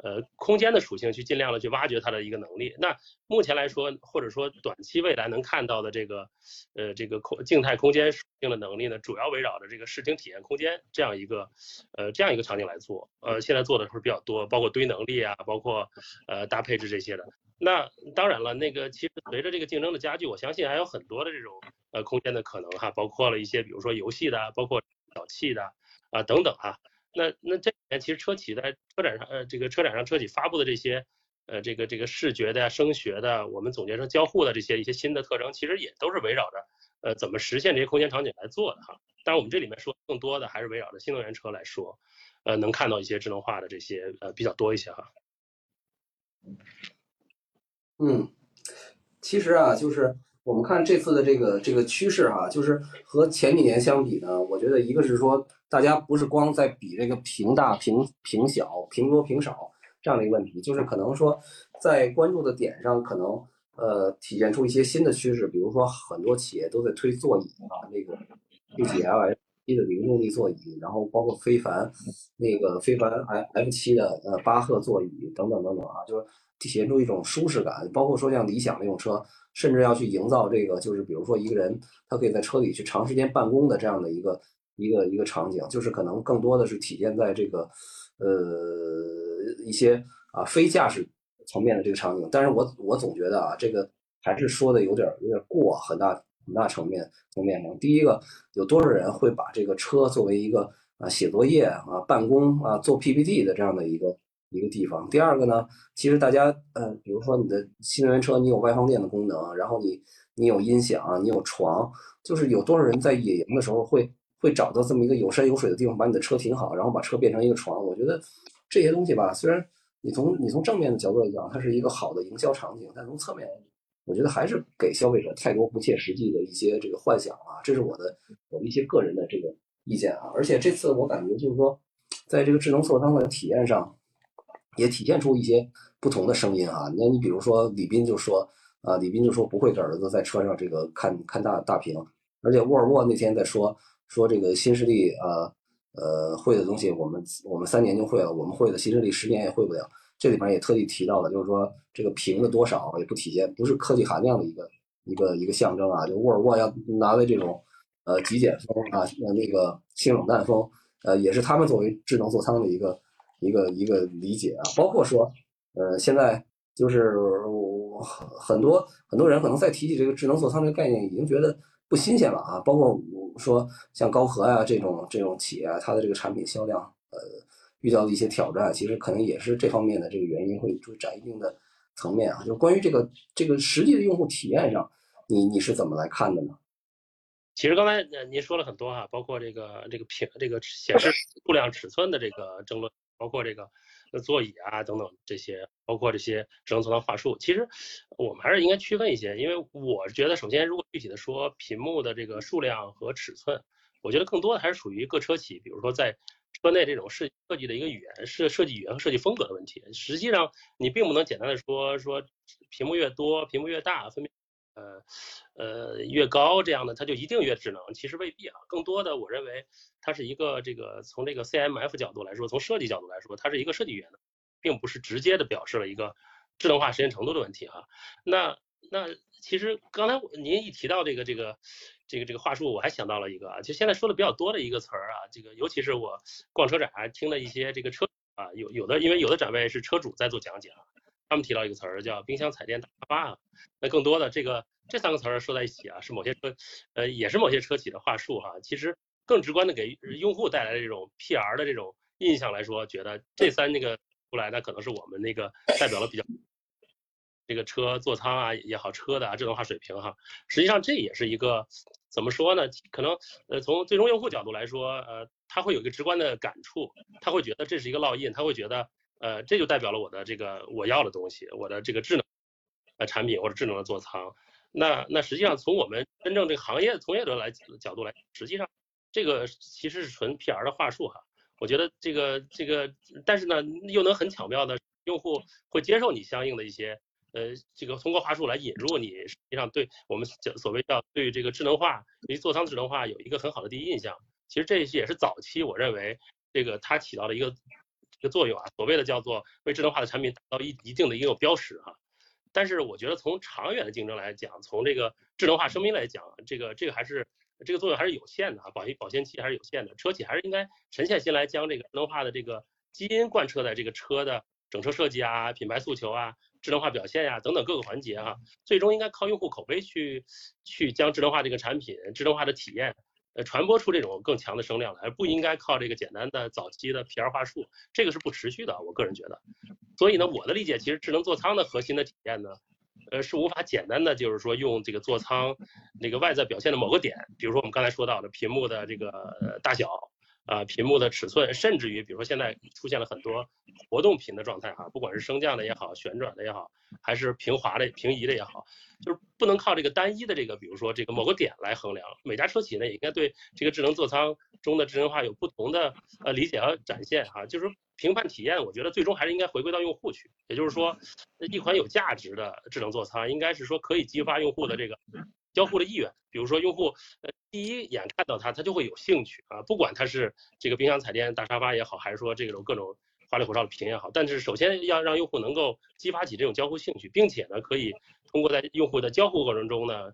呃空间的属性，去尽量的去挖掘它的一个能力。那目前来说，或者说短期未来能看到的这个呃这个空静态空间属性的能力呢，主要围绕着这个视听体验空间这样一个呃这样一个场景来做。呃，现在做的是比较多，包括堆能力啊，包括呃大配置这些的。那当然了，那个其实随着这个竞争的加剧，我相信还有很多的这种呃空间的可能哈，包括了一些比如说游戏的，包括导器的啊等等哈。那那这里面其实车企在车展上，呃，这个车展上车企发布的这些，呃，这个这个视觉的呀、声学的，我们总结成交互的这些一些新的特征，其实也都是围绕着，呃，怎么实现这些空间场景来做的哈。当然，我们这里面说更多的还是围绕着新能源车来说，呃，能看到一些智能化的这些，呃，比较多一些哈。嗯，其实啊，就是我们看这次的这个这个趋势哈，就是和前几年相比呢，我觉得一个是说。大家不是光在比这个屏大屏屏小屏多屏少这样的一个问题，就是可能说在关注的点上，可能呃体现出一些新的趋势，比如说很多企业都在推座椅啊，那个 P7L S 的零重力座椅，然后包括非凡那个非凡 F F 七的呃巴赫座椅等等等等啊，就是体现出一种舒适感，包括说像理想那种车，甚至要去营造这个就是比如说一个人他可以在车里去长时间办公的这样的一个。一个一个场景，就是可能更多的是体现在这个，呃，一些啊非驾驶层面的这个场景。但是我我总觉得啊，这个还是说的有点有点过，很大很大层面层面上。第一个，有多少人会把这个车作为一个啊写作业啊办公啊做 PPT 的这样的一个一个地方？第二个呢，其实大家呃，比如说你的新能源车，你有外放电的功能，然后你你有音响，你有床，就是有多少人在野营的时候会。会找到这么一个有山有水的地方，把你的车停好，然后把车变成一个床。我觉得这些东西吧，虽然你从你从正面的角度来讲，它是一个好的营销场景，但从侧面，我觉得还是给消费者太多不切实际的一些这个幻想啊。这是我的我的一些个人的这个意见啊。而且这次我感觉就是说，在这个智能座舱的体验上，也体现出一些不同的声音啊。那你比如说李斌就说啊，李斌就说不会给儿子在车上这个看看大大屏，而且沃尔沃那天在说。说这个新势力啊，呃，会的东西我们我们三年就会了，我们会的新势力十年也会不了。这里面也特地提到了，就是说这个屏的多少也不体现，不是科技含量的一个一个一个象征啊。就沃尔沃要拿来这种呃极简风啊，呃那个轻冷淡风，呃，也是他们作为智能座舱的一个一个一个理解啊。包括说，呃，现在就是很多很多人可能在提起这个智能座舱这个概念，已经觉得。不新鲜了啊！包括说像高和呀这种这种企业，它的这个产品销量，呃，遇到的一些挑战，其实可能也是这方面的这个原因会占一定的层面啊。就关于这个这个实际的用户体验上，你你是怎么来看的呢？其实刚才您说了很多哈，包括这个这个屏这个显示数量尺寸的这个争论，包括这个。座椅啊，等等这些，包括这些智能座舱话术，其实我们还是应该区分一些，因为我觉得，首先，如果具体的说屏幕的这个数量和尺寸，我觉得更多的还是属于各车企，比如说在车内这种设设计的一个语言，设设计语言和设计风格的问题。实际上，你并不能简单的说说屏幕越多，屏幕越大，分辨。呃，呃，越高这样的，它就一定越智能？其实未必啊。更多的，我认为它是一个这个从这个 CMF 角度来说，从设计角度来说，它是一个设计语言，并不是直接的表示了一个智能化实现程度的问题哈。那那其实刚才您一提到这个这个这个这个话术，我还想到了一个啊，就现在说的比较多的一个词儿啊，这个尤其是我逛车展还听了一些这个车啊，有有的因为有的展位是车主在做讲解啊。他们提到一个词儿叫冰箱、彩电、大巴啊，那更多的这个这三个词儿说在一起啊，是某些车，呃，也是某些车企的话术哈。其实更直观的给用户带来的这种 PR 的这种印象来说，觉得这三那个出来，那可能是我们那个代表了比较这个车座舱啊也好，车的啊智能化水平哈。实际上这也是一个怎么说呢？可能呃从最终用户角度来说，呃，他会有一个直观的感触，他会觉得这是一个烙印，他会觉得。呃，这就代表了我的这个我要的东西，我的这个智能呃产品或者智能的座舱。那那实际上从我们真正这个行业从业者来角度来，实际上这个其实是纯 PR 的话术哈。我觉得这个这个，但是呢又能很巧妙的，用户会接受你相应的一些呃这个通过话术来引入你，实际上对我们叫所谓叫对这个智能化，对座舱智能化有一个很好的第一印象。其实这也是早期我认为这个它起到了一个。个作用啊，所谓的叫做为智能化的产品达到一一定的一个标识哈，但是我觉得从长远的竞争来讲，从这个智能化声明来讲，这个这个还是这个作用还是有限的啊，保保鲜期还是有限的，车企还是应该沉下心来将这个智能化的这个基因贯彻在这个车的整车设计啊、品牌诉求啊、智能化表现呀等等各个环节哈，最终应该靠用户口碑去去将智能化这个产品、智能化的体验。呃，传播出这种更强的声量来，而不应该靠这个简单的早期的 PR 话术，这个是不持续的。我个人觉得，所以呢，我的理解其实智能座舱的核心的体验呢，呃，是无法简单的就是说用这个座舱那个外在表现的某个点，比如说我们刚才说到的屏幕的这个大小。啊，屏幕的尺寸，甚至于，比如说现在出现了很多活动屏的状态哈，不管是升降的也好，旋转的也好，还是平滑的、平移的也好，就是不能靠这个单一的这个，比如说这个某个点来衡量。每家车企呢，也应该对这个智能座舱中的智能化有不同的呃理解和展现哈。就是说评判体验，我觉得最终还是应该回归到用户去。也就是说，一款有价值的智能座舱，应该是说可以激发用户的这个。交互的意愿，比如说用户呃第一眼看到它，他就会有兴趣啊，不管它是这个冰箱、彩电、大沙发也好，还是说这种各种花里胡哨的屏也好，但是首先要让用户能够激发起这种交互兴趣，并且呢，可以通过在用户的交互过程中呢，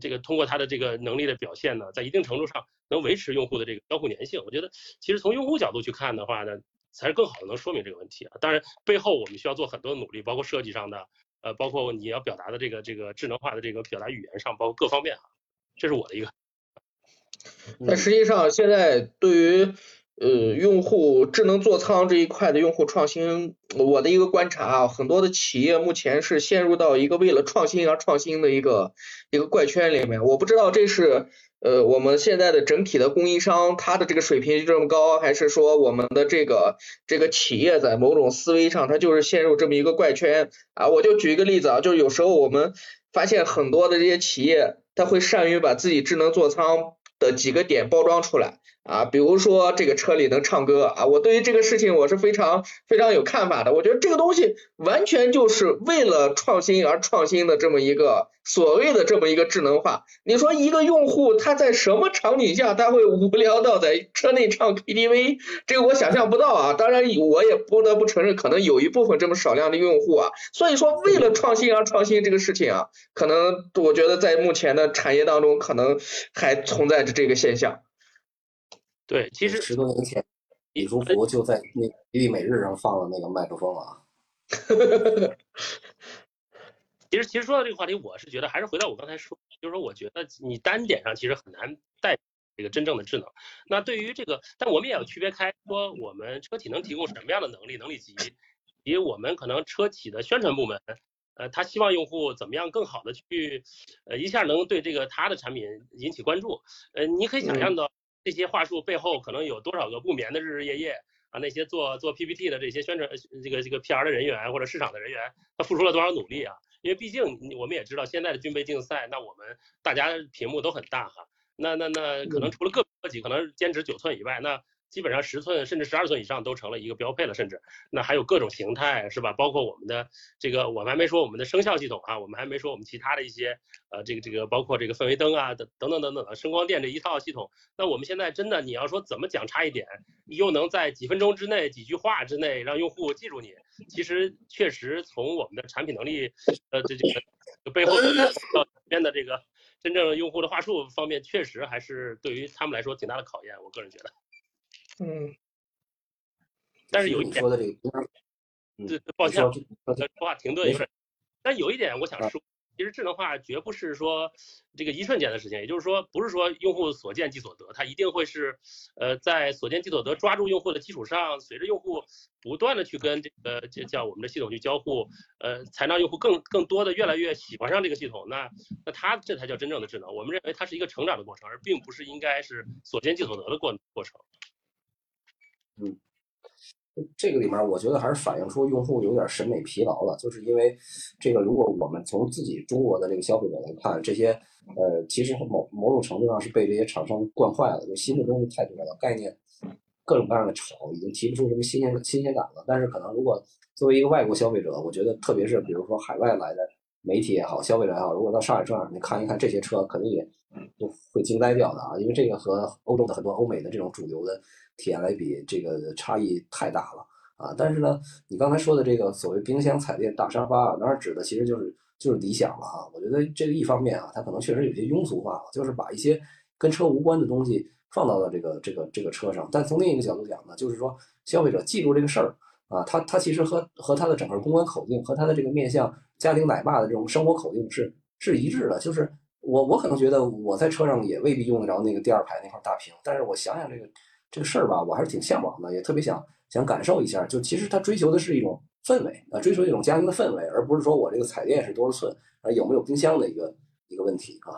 这个通过它的这个能力的表现呢，在一定程度上能维持用户的这个交互粘性。我觉得其实从用户角度去看的话呢，才是更好的能说明这个问题啊。当然，背后我们需要做很多努力，包括设计上的，呃，包括你要表达的这个这个智能化的这个表达语言上，包括各方面啊，这是我的一个。但实际上，现在对于呃用户智能座舱这一块的用户创新，我的一个观察啊，很多的企业目前是陷入到一个为了创新而创新的一个一个怪圈里面。我不知道这是呃我们现在的整体的供应商他的这个水平就这么高，还是说我们的这个这个企业在某种思维上它就是陷入这么一个怪圈啊？我就举一个例子啊，就是有时候我们发现很多的这些企业，他会善于把自己智能座舱。的几个点包装出来啊，比如说这个车里能唱歌啊，我对于这个事情我是非常非常有看法的。我觉得这个东西完全就是为了创新而创新的这么一个所谓的这么一个智能化。你说一个用户他在什么场景下他会无聊到在车内唱 KTV？这个我想象不到啊。当然我也不得不承认，可能有一部分这么少量的用户啊。所以说为了创新而创新这个事情啊，可能我觉得在目前的产业当中可能还存在着。这个现象，对，其实十多年前，李书福就在那《吉利每日》上放了那个麦克风啊。其实，其实说到这个话题，我是觉得还是回到我刚才说，就是说，我觉得你单点上其实很难带这个真正的智能。那对于这个，但我们也要区别开，说我们车企能提供什么样的能力、能力级，以及我们可能车企的宣传部门。呃，他希望用户怎么样更好的去，呃，一下能对这个他的产品引起关注。呃，你可以想象到这些话术背后可能有多少个不眠的日日夜夜啊，那些做做 PPT 的这些宣传这个这个 PR 的人员或者市场的人员，他付出了多少努力啊？因为毕竟我们也知道现在的军备竞赛，那我们大家屏幕都很大哈，那那那可能除了个个几可能坚持九寸以外，那。基本上十寸甚至十二寸以上都成了一个标配了，甚至那还有各种形态是吧？包括我们的这个，我们还没说我们的声效系统啊，我们还没说我们其他的一些呃，这个这个包括这个氛围灯啊等等等等的声光电这一套系统。那我们现在真的你要说怎么讲差一点，你又能在几分钟之内几句话之内让用户记住你，其实确实从我们的产品能力呃这这个背后的到边的这个真正用户的话术方面，确实还是对于他们来说挺大的考验。我个人觉得。嗯，但是有一点，说的这个，对，抱歉，说话停顿有点。但有一点我想说，其实智能化绝不是说这个一瞬间的事情，也就是说，不是说用户所见即所得，它一定会是呃在所见即所得抓住用户的基础上，随着用户不断的去跟这个这叫我们的系统去交互，呃，才让用户更更多的越来越喜欢上这个系统。那那它这才叫真正的智能。我们认为它是一个成长的过程，而并不是应该是所见即所得的过过程。嗯，这个里面我觉得还是反映出用户有点审美疲劳了，就是因为这个，如果我们从自己中国的这个消费者来看，这些呃，其实某某种程度上是被这些厂商惯坏了，就新的东西太多了，概念各种各样的炒，已经提不出什么新鲜新鲜感了。但是可能如果作为一个外国消费者，我觉得特别是比如说海外来的媒体也好，消费者也好，如果到上海车展你看一看这些车，肯定也就会惊呆掉的啊，因为这个和欧洲的很多欧美的这种主流的。体验来比这个差异太大了啊！但是呢，你刚才说的这个所谓冰箱、彩电、大沙发，当然指的其实就是就是理想了啊！我觉得这个一方面啊，它可能确实有些庸俗化了，就是把一些跟车无关的东西放到了这个这个这个车上。但从另一个角度讲呢，就是说消费者记住这个事儿啊，他他其实和和他的整个公关口径和他的这个面向家庭奶爸的这种生活口径是是一致的。就是我我可能觉得我在车上也未必用得着那个第二排那块大屏，但是我想想这个。这个事儿吧，我还是挺向往的，也特别想想感受一下。就其实他追求的是一种氛围啊，追求一种家庭的氛围，而不是说我这个彩电是多少寸啊，有没有冰箱的一个一个问题啊。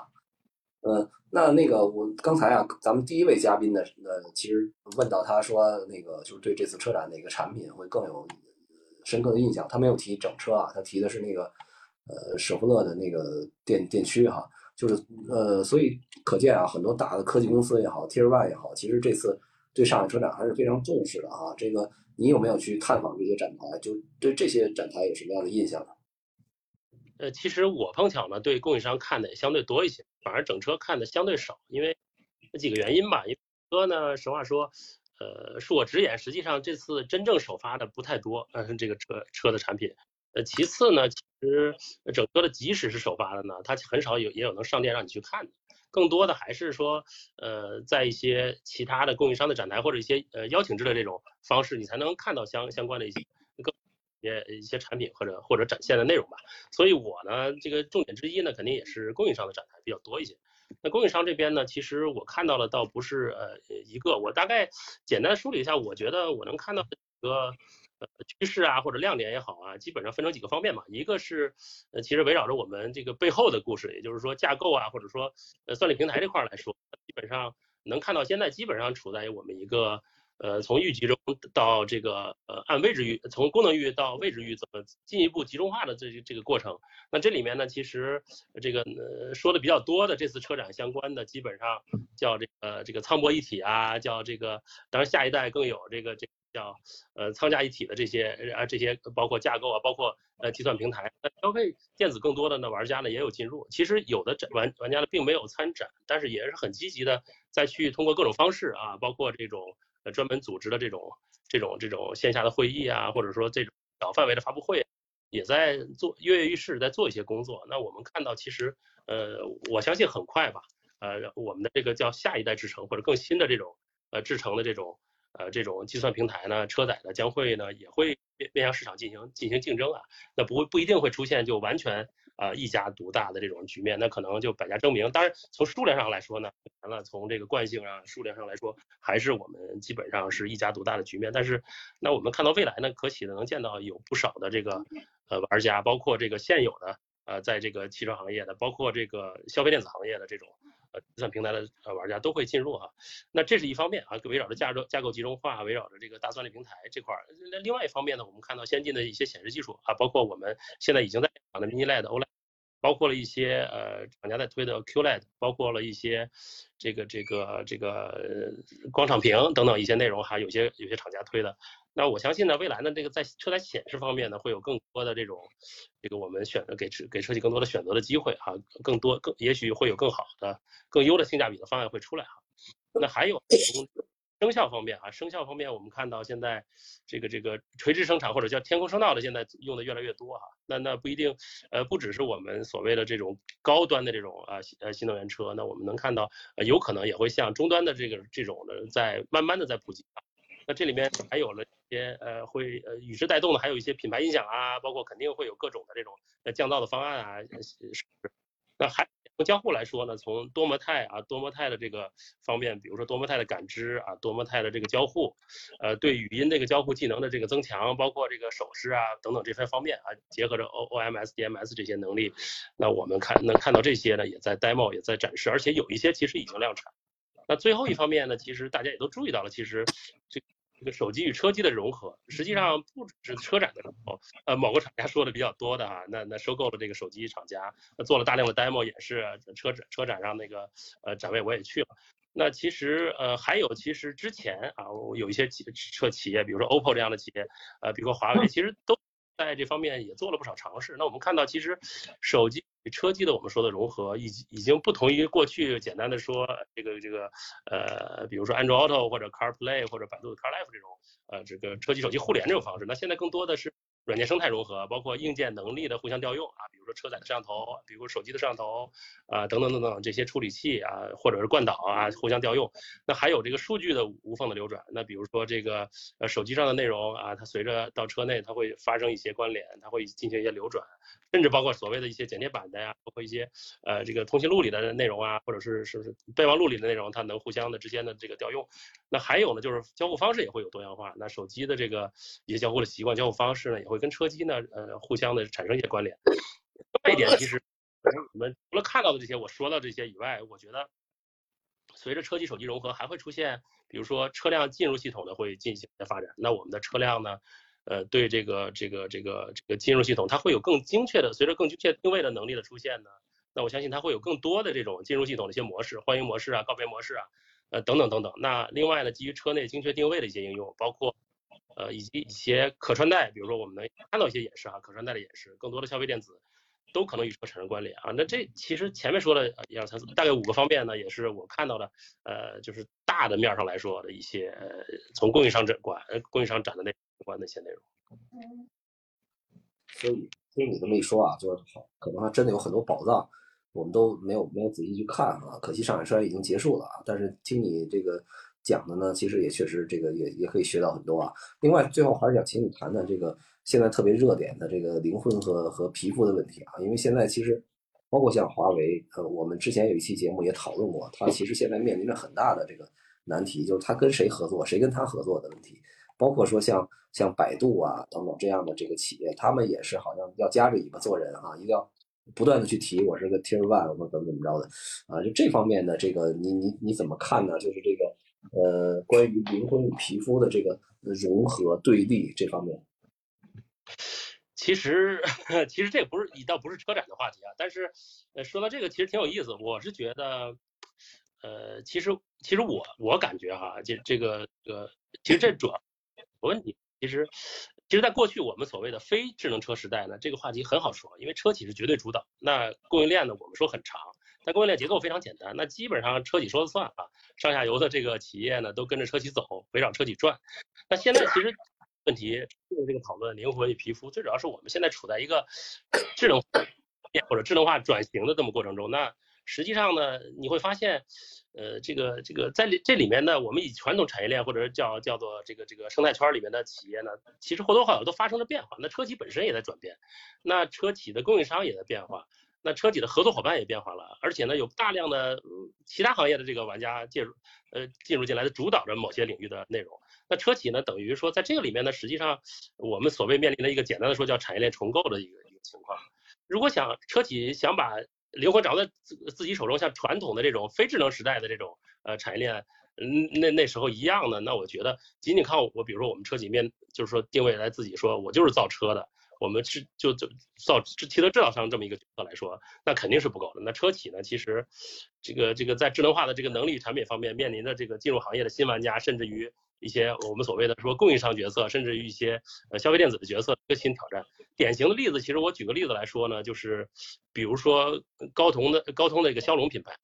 呃，那那个我刚才啊，咱们第一位嘉宾呢，呃，其实问到他说那个就是对这次车展哪个产品会更有深刻的印象，他没有提整车啊，他提的是那个呃舍弗勒的那个电电驱哈，就是呃，所以可见啊，很多大的科技公司也好，Tier One 也好，其实这次。对上海车展还是非常重视的啊！这个你有没有去探访这些展台？就对这些展台有什么样的印象呢？呃，其实我碰巧呢，对供应商看的也相对多一些，反而整车看的相对少，因为几个原因吧。因为车呢，实话说，呃，恕我直言，实际上这次真正首发的不太多，呃，这个车车的产品。呃，其次呢，其实整车的即使是首发的呢，它很少有也有能上店让你去看的。更多的还是说，呃，在一些其他的供应商的展台或者一些呃邀请制的这种方式，你才能看到相相关的一些更也一些产品或者或者展现的内容吧。所以我呢，这个重点之一呢，肯定也是供应商的展台比较多一些。那供应商这边呢，其实我看到了倒不是呃一个，我大概简单梳理一下，我觉得我能看到几个。趋势啊，或者亮点也好啊，基本上分成几个方面嘛。一个是，呃，其实围绕着我们这个背后的故事，也就是说架构啊，或者说呃算力平台这块来说，基本上能看到现在基本上处在我们一个呃从域集中到这个呃按位置域，从功能域到位置域怎么进一步集中化的这这个过程。那这里面呢，其实这个呃说的比较多的这次车展相关的，基本上叫这个这个舱博一体啊，叫这个，当然下一代更有这个这。叫呃仓架一体的这些啊这些包括架构啊包括呃计算平台，那消费电子更多的呢玩家呢也有进入，其实有的展玩玩家呢并没有参展，但是也是很积极的再去通过各种方式啊，包括这种呃专门组织的这种这种这种线下的会议啊，或者说这种小范围的发布会，也在做跃跃欲试，在做一些工作。那我们看到其实呃我相信很快吧，呃我们的这个叫下一代制程或者更新的这种呃制程的这种。呃，这种计算平台呢，车载的将会呢也会面面向市场进行进行竞争啊，那不会不一定会出现就完全啊一家独大的这种局面，那可能就百家争鸣。当然，从数量上来说呢，完了从这个惯性啊数量上来说，还是我们基本上是一家独大的局面。但是，那我们看到未来呢，可喜的能见到有不少的这个呃玩家，包括这个现有的呃在这个汽车行业的，包括这个消费电子行业的这种。呃，计算平台的呃玩家都会进入哈，那这是一方面啊，围绕着架构架构集中化，围绕着这个大算力平台这块儿。那另外一方面呢，我们看到先进的一些显示技术啊，包括我们现在已经在讲的 Mini LED、OLED，包括了一些呃厂家在推的 QLED，包括了一些这个这个这个光场屏等等一些内容哈，有些有些厂家推的。那我相信呢，未来呢，这个在车载显示方面呢，会有更多的这种，这个我们选择给给车企更多的选择的机会哈，更多更也许会有更好的、更优的性价比的方案会出来哈。那还有从声效方面啊，声效方面我们看到现在这个这个垂直生产或者叫天空声道的现在用的越来越多哈。那那不一定，呃，不只是我们所谓的这种高端的这种啊呃新能源车，那我们能看到呃有可能也会像终端的这个这种的在慢慢的在普及。那这里面还有了一些呃，会呃与之带动的，还有一些品牌音响啊，包括肯定会有各种的这种呃降噪的方案啊。那还从交互来说呢，从多模态啊，多模态的这个方面，比如说多模态的感知啊，多模态的这个交互，呃，对语音这个交互技能的这个增强，包括这个手势啊等等这些方面啊，结合着 O O M S D M S 这些能力，那我们看能看到这些呢，也在 demo 也在展示，而且有一些其实已经量产。那最后一方面呢，其实大家也都注意到了，其实这这个手机与车机的融合，实际上不止是车展的时候，呃，某个厂家说的比较多的哈，那那收购了这个手机厂家，做了大量的 demo，也是车展车展上那个呃展位我也去了。那其实呃还有，其实之前啊有一些企车企业，比如说 OPPO 这样的企业，呃，比如说华为，其实都。在这方面也做了不少尝试。那我们看到，其实手机与车机的我们说的融合，已已经不同于过去简单的说这个这个呃，比如说 Android Auto 或者 CarPlay 或者百度的 CarLife 这种呃这个车机手机互联这种方式。那现在更多的是。软件生态融合，包括硬件能力的互相调用啊，比如说车载的摄像头，比如手机的摄像头啊，等等等等这些处理器啊，或者是惯导啊，互相调用。那还有这个数据的无缝的流转。那比如说这个呃手机上的内容啊，它随着到车内，它会发生一些关联，它会进行一些流转。甚至包括所谓的一些剪贴板的呀，包括一些呃这个通讯录里的内容啊，或者是是是备忘录里的内容，它能互相的之间的这个调用。那还有呢，就是交互方式也会有多样化。那手机的这个一些交互的习惯、交互方式呢，也会跟车机呢呃互相的产生一些关联。另外一点，其实我们除了看到的这些我说到这些以外，我觉得随着车机手机融合，还会出现比如说车辆进入系统的会进行的发展。那我们的车辆呢？呃，对这个这个这个这个进入系统，它会有更精确的，随着更精确定位的能力的出现呢，那我相信它会有更多的这种进入系统的一些模式，欢迎模式啊，告别模式啊，呃等等等等。那另外呢，基于车内精确定位的一些应用，包括呃以及一些可穿戴，比如说我们能看到一些演示啊，可穿戴的演示，更多的消费电子都可能与车产生关联啊。那这其实前面说的一二三四，大概五个方面呢，也是我看到的，呃，就是大的面上来说的一些从供应商展馆、供应商展的那。关的一些内容，所以听你这么一说啊，就是好，可能还真的有很多宝藏我们都没有没有仔细去看啊。可惜上海车展已经结束了啊，但是听你这个讲的呢，其实也确实这个也也可以学到很多啊。另外，最后还是想请你谈谈这个现在特别热点的这个灵魂和和皮肤的问题啊，因为现在其实。包括像华为，呃，我们之前有一期节目也讨论过，它其实现在面临着很大的这个难题，就是它跟谁合作，谁跟它合作的问题。包括说像像百度啊等等这样的这个企业，他们也是好像要夹着尾巴做人啊，一定要不断的去提我是个 Tier One，我怎么怎么着的啊？就这方面的这个，你你你怎么看呢？就是这个呃，关于灵魂与皮肤的这个融合对立这方面。其实，其实这不是，倒不是车展的话题啊。但是，呃，说到这个，其实挺有意思。我是觉得，呃，其实，其实我我感觉哈，这这个呃，其实这主要问题，其实，其实在过去我们所谓的非智能车时代呢，这个话题很好说，因为车企是绝对主导。那供应链呢，我们说很长，但供应链结构非常简单，那基本上车企说了算啊，上下游的这个企业呢，都跟着车企走，围绕车企转。那现在其实。问题就是这个讨论灵魂与皮肤，最主要是我们现在处在一个 智能化或者智能化转型的这么过程中。那实际上呢，你会发现，呃，这个这个在里这里面呢，我们以传统产业链或者叫叫做这个这个生态圈里面的企业呢，其实或多或少都发生了变化。那车企本身也在转变，那车企的供应商也在变化，那车企的合作伙伴也变化了，而且呢，有大量的其他行业的这个玩家介入，呃，进入进来的主导着某些领域的内容。那车企呢，等于说在这个里面呢，实际上我们所谓面临的一个简单的说叫产业链重构的一个一个情况。如果想车企想把灵魂掌握在自自己手中，像传统的这种非智能时代的这种呃产业链，嗯，那那时候一样的，那我觉得仅仅靠我，比如说我们车企面就是说定位来自己说我就是造车的。我们是就就造汽车制造商这么一个角色来说，那肯定是不够的。那车企呢，其实这个这个在智能化的这个能力产品方面，面临的这个进入行业的新玩家，甚至于一些我们所谓的说供应商角色，甚至于一些呃消费电子的角色一个新挑战。典型的例子，其实我举个例子来说呢，就是比如说高通的高通的一个骁龙品牌。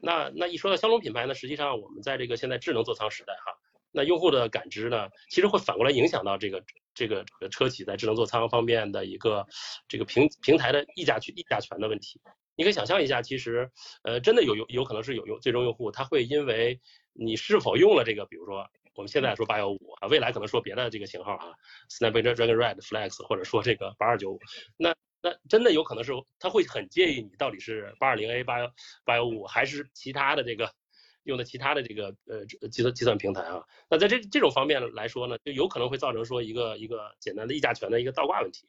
那那一说到骁龙品牌呢，实际上我们在这个现在智能座舱时代哈。那用户的感知呢，其实会反过来影响到这个这个这个车企在智能座舱方面的一个这个平平台的议价权议价权的问题。你可以想象一下，其实呃真的有有有可能是有用最终用户他会因为你是否用了这个，比如说我们现在说八幺五啊，未来可能说别的这个型号啊，Snapdragon Red Flex 或者说这个八二九五，那那真的有可能是他会很介意你到底是八二零 A 八幺八幺五还是其他的这个。用的其他的这个呃计算计算平台啊，那在这这种方面来说呢，就有可能会造成说一个一个简单的议价权的一个倒挂问题。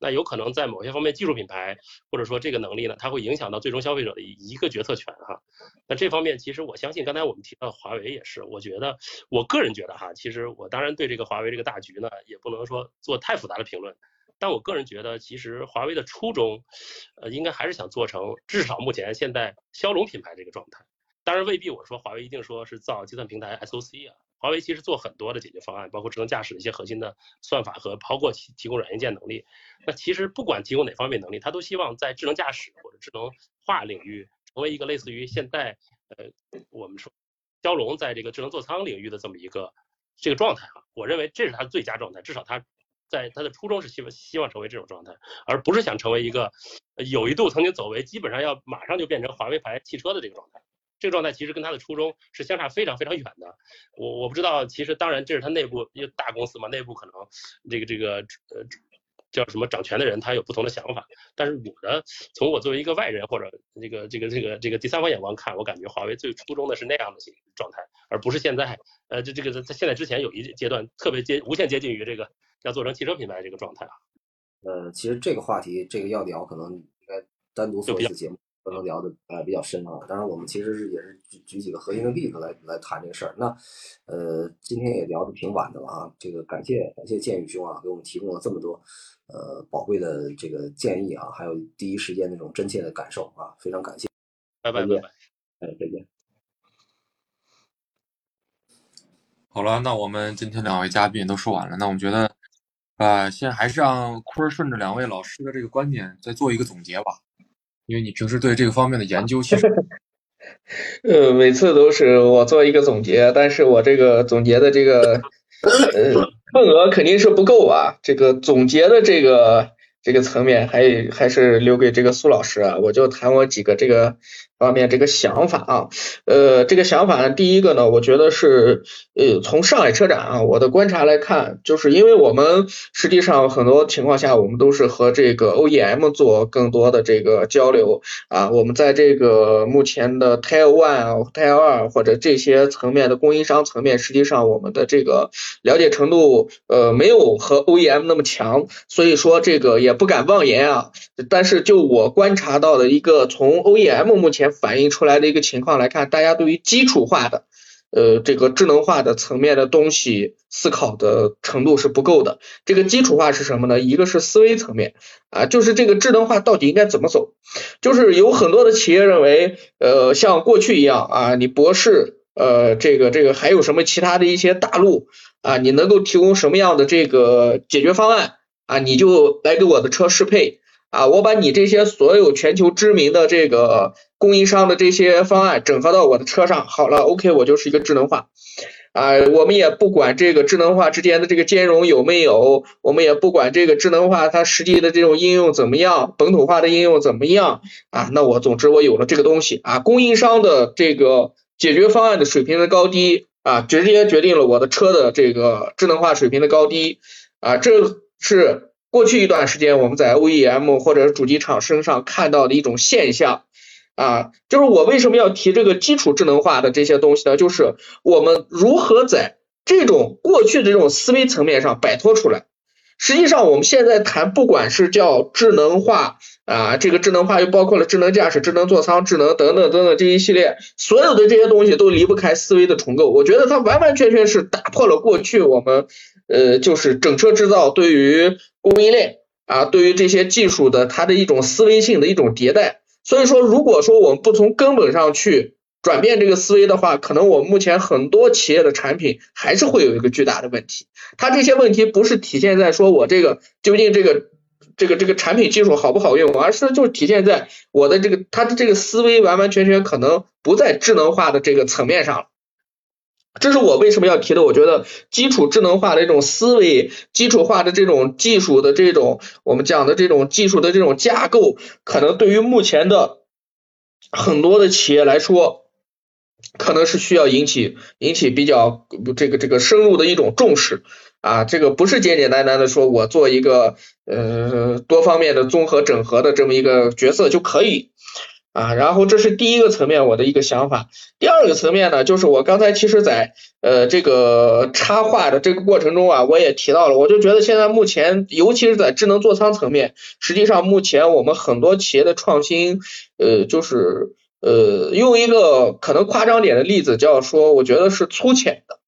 那有可能在某些方面技术品牌或者说这个能力呢，它会影响到最终消费者的一个决策权哈。那这方面其实我相信刚才我们提到华为也是，我觉得我个人觉得哈，其实我当然对这个华为这个大局呢也不能说做太复杂的评论，但我个人觉得其实华为的初衷，呃应该还是想做成至少目前现在骁龙品牌这个状态。当然未必，我说华为一定说是造计算平台 SOC 啊。华为其实做很多的解决方案，包括智能驾驶的一些核心的算法和包括提提供软硬件能力。那其实不管提供哪方面能力，它都希望在智能驾驶或者智能化领域成为一个类似于现在呃我们说骁龙在这个智能座舱领域的这么一个这个状态啊。我认为这是它最佳状态，至少它在它的初衷是希望希望成为这种状态，而不是想成为一个有一度曾经走为基本上要马上就变成华为牌汽车的这个状态。这个状态其实跟他的初衷是相差非常非常远的。我我不知道，其实当然这是他内部一个大公司嘛，内部可能这个这个呃叫什么掌权的人他有不同的想法。但是我的从我作为一个外人或者这个这个这个这个第三方眼光看，我感觉华为最初衷的是那样的状态，而不是现在呃这这个在现在之前有一阶段特别接无限接近于这个要做成汽车品牌这个状态啊。呃，其实这个话题这个要聊，可能应该单独做一次节目。可能聊的呃比较深啊，当然我们其实是也是举举几个核心的例子来来谈这个事儿。那呃今天也聊的挺晚的了啊，这个感谢感谢建宇兄啊，给我们提供了这么多呃宝贵的这个建议啊，还有第一时间那种真切的感受啊，非常感谢。拜拜拜拜，哎再见。好了，那我们今天两位嘉宾都说完了，那我们觉得啊，先还是让坤顺着两位老师的这个观点再做一个总结吧。因为你平时对这个方面的研究，其实，呃，每次都是我做一个总结，但是我这个总结的这个呃份额肯定是不够啊。这个总结的这个这个层面还还是留给这个苏老师啊，我就谈我几个这个方面这个想法啊，呃，这个想法呢，第一个呢，我觉得是呃从上海车展啊，我的观察来看，就是因为我们实际上很多情况下我们都是和这个 OEM 做更多的这个交流啊，我们在这个目前的 Tail One、Tail 二或者这些层面的供应商层面，实际上我们的这个了解程度呃没有和 OEM 那么强，所以说这个也。不敢妄言啊，但是就我观察到的一个从 OEM 目前反映出来的一个情况来看，大家对于基础化的呃这个智能化的层面的东西思考的程度是不够的。这个基础化是什么呢？一个是思维层面啊，就是这个智能化到底应该怎么走？就是有很多的企业认为，呃，像过去一样啊，你博士呃这个这个还有什么其他的一些大路啊，你能够提供什么样的这个解决方案？啊，你就来给我的车适配啊，我把你这些所有全球知名的这个供应商的这些方案整合到我的车上，好了，OK，我就是一个智能化。啊，我们也不管这个智能化之间的这个兼容有没有，我们也不管这个智能化它实际的这种应用怎么样，本土化的应用怎么样啊，那我总之我有了这个东西。啊，供应商的这个解决方案的水平的高低啊，直接决定了我的车的这个智能化水平的高低。啊，这。是过去一段时间我们在 OEM 或者主机厂身上看到的一种现象。啊，就是我为什么要提这个基础智能化的这些东西呢？就是我们如何在这种过去的这种思维层面上摆脱出来。实际上我们现在谈，不管是叫智能化啊，这个智能化又包括了智能驾驶、智能座舱、智能等等等等这一系列，所有的这些东西都离不开思维的重构。我觉得它完完全全是打破了过去我们。呃，就是整车制造对于供应链啊，对于这些技术的它的一种思维性的一种迭代。所以说，如果说我们不从根本上去转变这个思维的话，可能我们目前很多企业的产品还是会有一个巨大的问题。它这些问题不是体现在说我这个究竟这个这个这个产品技术好不好用，而是就体现在我的这个它的这个思维完完全全可能不在智能化的这个层面上了。这是我为什么要提的？我觉得基础智能化的这种思维，基础化的这种技术的这种我们讲的这种技术的这种架构，可能对于目前的很多的企业来说，可能是需要引起引起比较这个这个深入的一种重视啊。这个不是简简单单的说我做一个呃多方面的综合整合的这么一个角色就可以。啊，然后这是第一个层面我的一个想法，第二个层面呢，就是我刚才其实在呃这个插画的这个过程中啊，我也提到了，我就觉得现在目前，尤其是在智能座舱层面，实际上目前我们很多企业的创新，呃，就是呃用一个可能夸张点的例子，叫说，我觉得是粗浅的，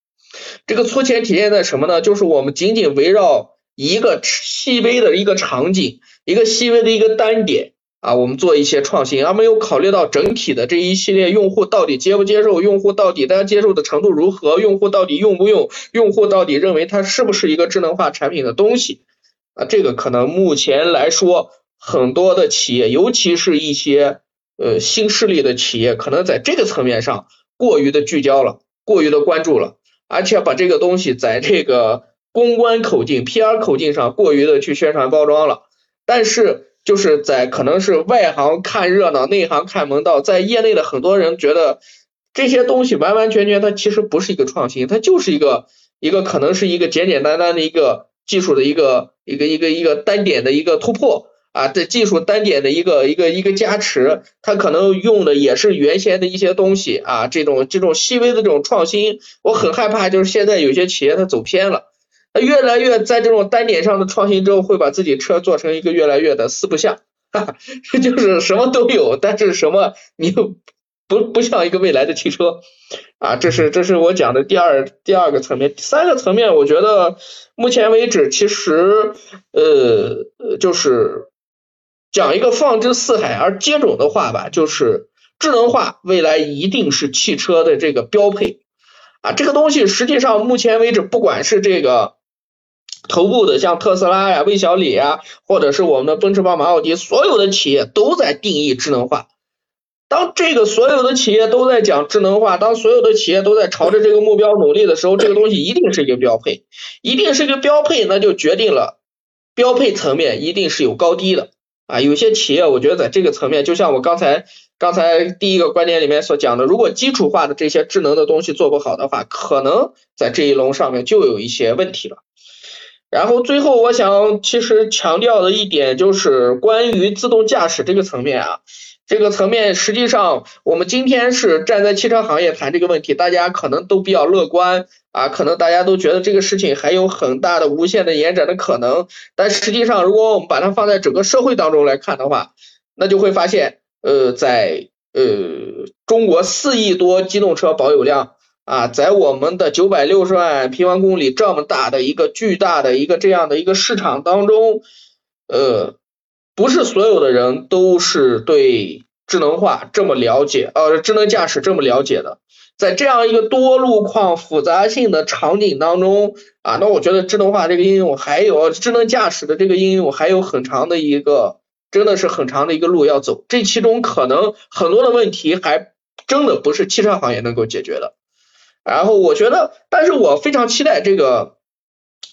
这个粗浅体现在什么呢？就是我们仅仅围绕一个细微的一个场景，一个细微的一个单点。啊，我们做一些创新，而没有考虑到整体的这一系列用户到底接不接受，用户到底大家接受的程度如何，用户到底用不用，用户到底认为它是不是一个智能化产品的东西啊？这个可能目前来说，很多的企业，尤其是一些呃新势力的企业，可能在这个层面上过于的聚焦了，过于的关注了，而且把这个东西在这个公关口径、PR 口径上过于的去宣传包装了，但是。就是在可能是外行看热闹，内行看门道，在业内的很多人觉得这些东西完完全全它其实不是一个创新，它就是一个一个可能是一个简简单单的一个技术的一个一个一个一个单点的一个突破啊，这技术单点的一个一个一个加持，它可能用的也是原先的一些东西啊，这种这种细微的这种创新，我很害怕就是现在有些企业它走偏了。越来越在这种单点上的创新之后，会把自己车做成一个越来越的四不像，哈哈，就是什么都有，但是什么你又不不像一个未来的汽车啊，这是这是我讲的第二第二个层面，第三个层面，我觉得目前为止其实呃就是讲一个放之四海而皆准的话吧，就是智能化未来一定是汽车的这个标配啊，这个东西实际上目前为止不管是这个。头部的像特斯拉呀、魏小李呀，或者是我们的奔驰、宝马、奥迪，所有的企业都在定义智能化。当这个所有的企业都在讲智能化，当所有的企业都在朝着这个目标努力的时候，这个东西一定是一个标配，一定是一个标配，那就决定了标配层面一定是有高低的啊。有些企业我觉得在这个层面，就像我刚才刚才第一个观点里面所讲的，如果基础化的这些智能的东西做不好的话，可能在这一轮上面就有一些问题了。然后最后我想其实强调的一点就是关于自动驾驶这个层面啊。这个层面，实际上我们今天是站在汽车行业谈这个问题，大家可能都比较乐观啊，可能大家都觉得这个事情还有很大的无限的延展的可能。但实际上，如果我们把它放在整个社会当中来看的话，那就会发现，呃，在呃中国四亿多机动车保有量啊，在我们的九百六十万平方公里这么大的一个巨大的一个这样的一个市场当中，呃。不是所有的人都是对智能化这么了解，呃，智能驾驶这么了解的。在这样一个多路况复杂性的场景当中啊，那我觉得智能化这个应用还有智能驾驶的这个应用还有很长的一个，真的是很长的一个路要走。这其中可能很多的问题还真的不是汽车行业能够解决的。然后我觉得，但是我非常期待这个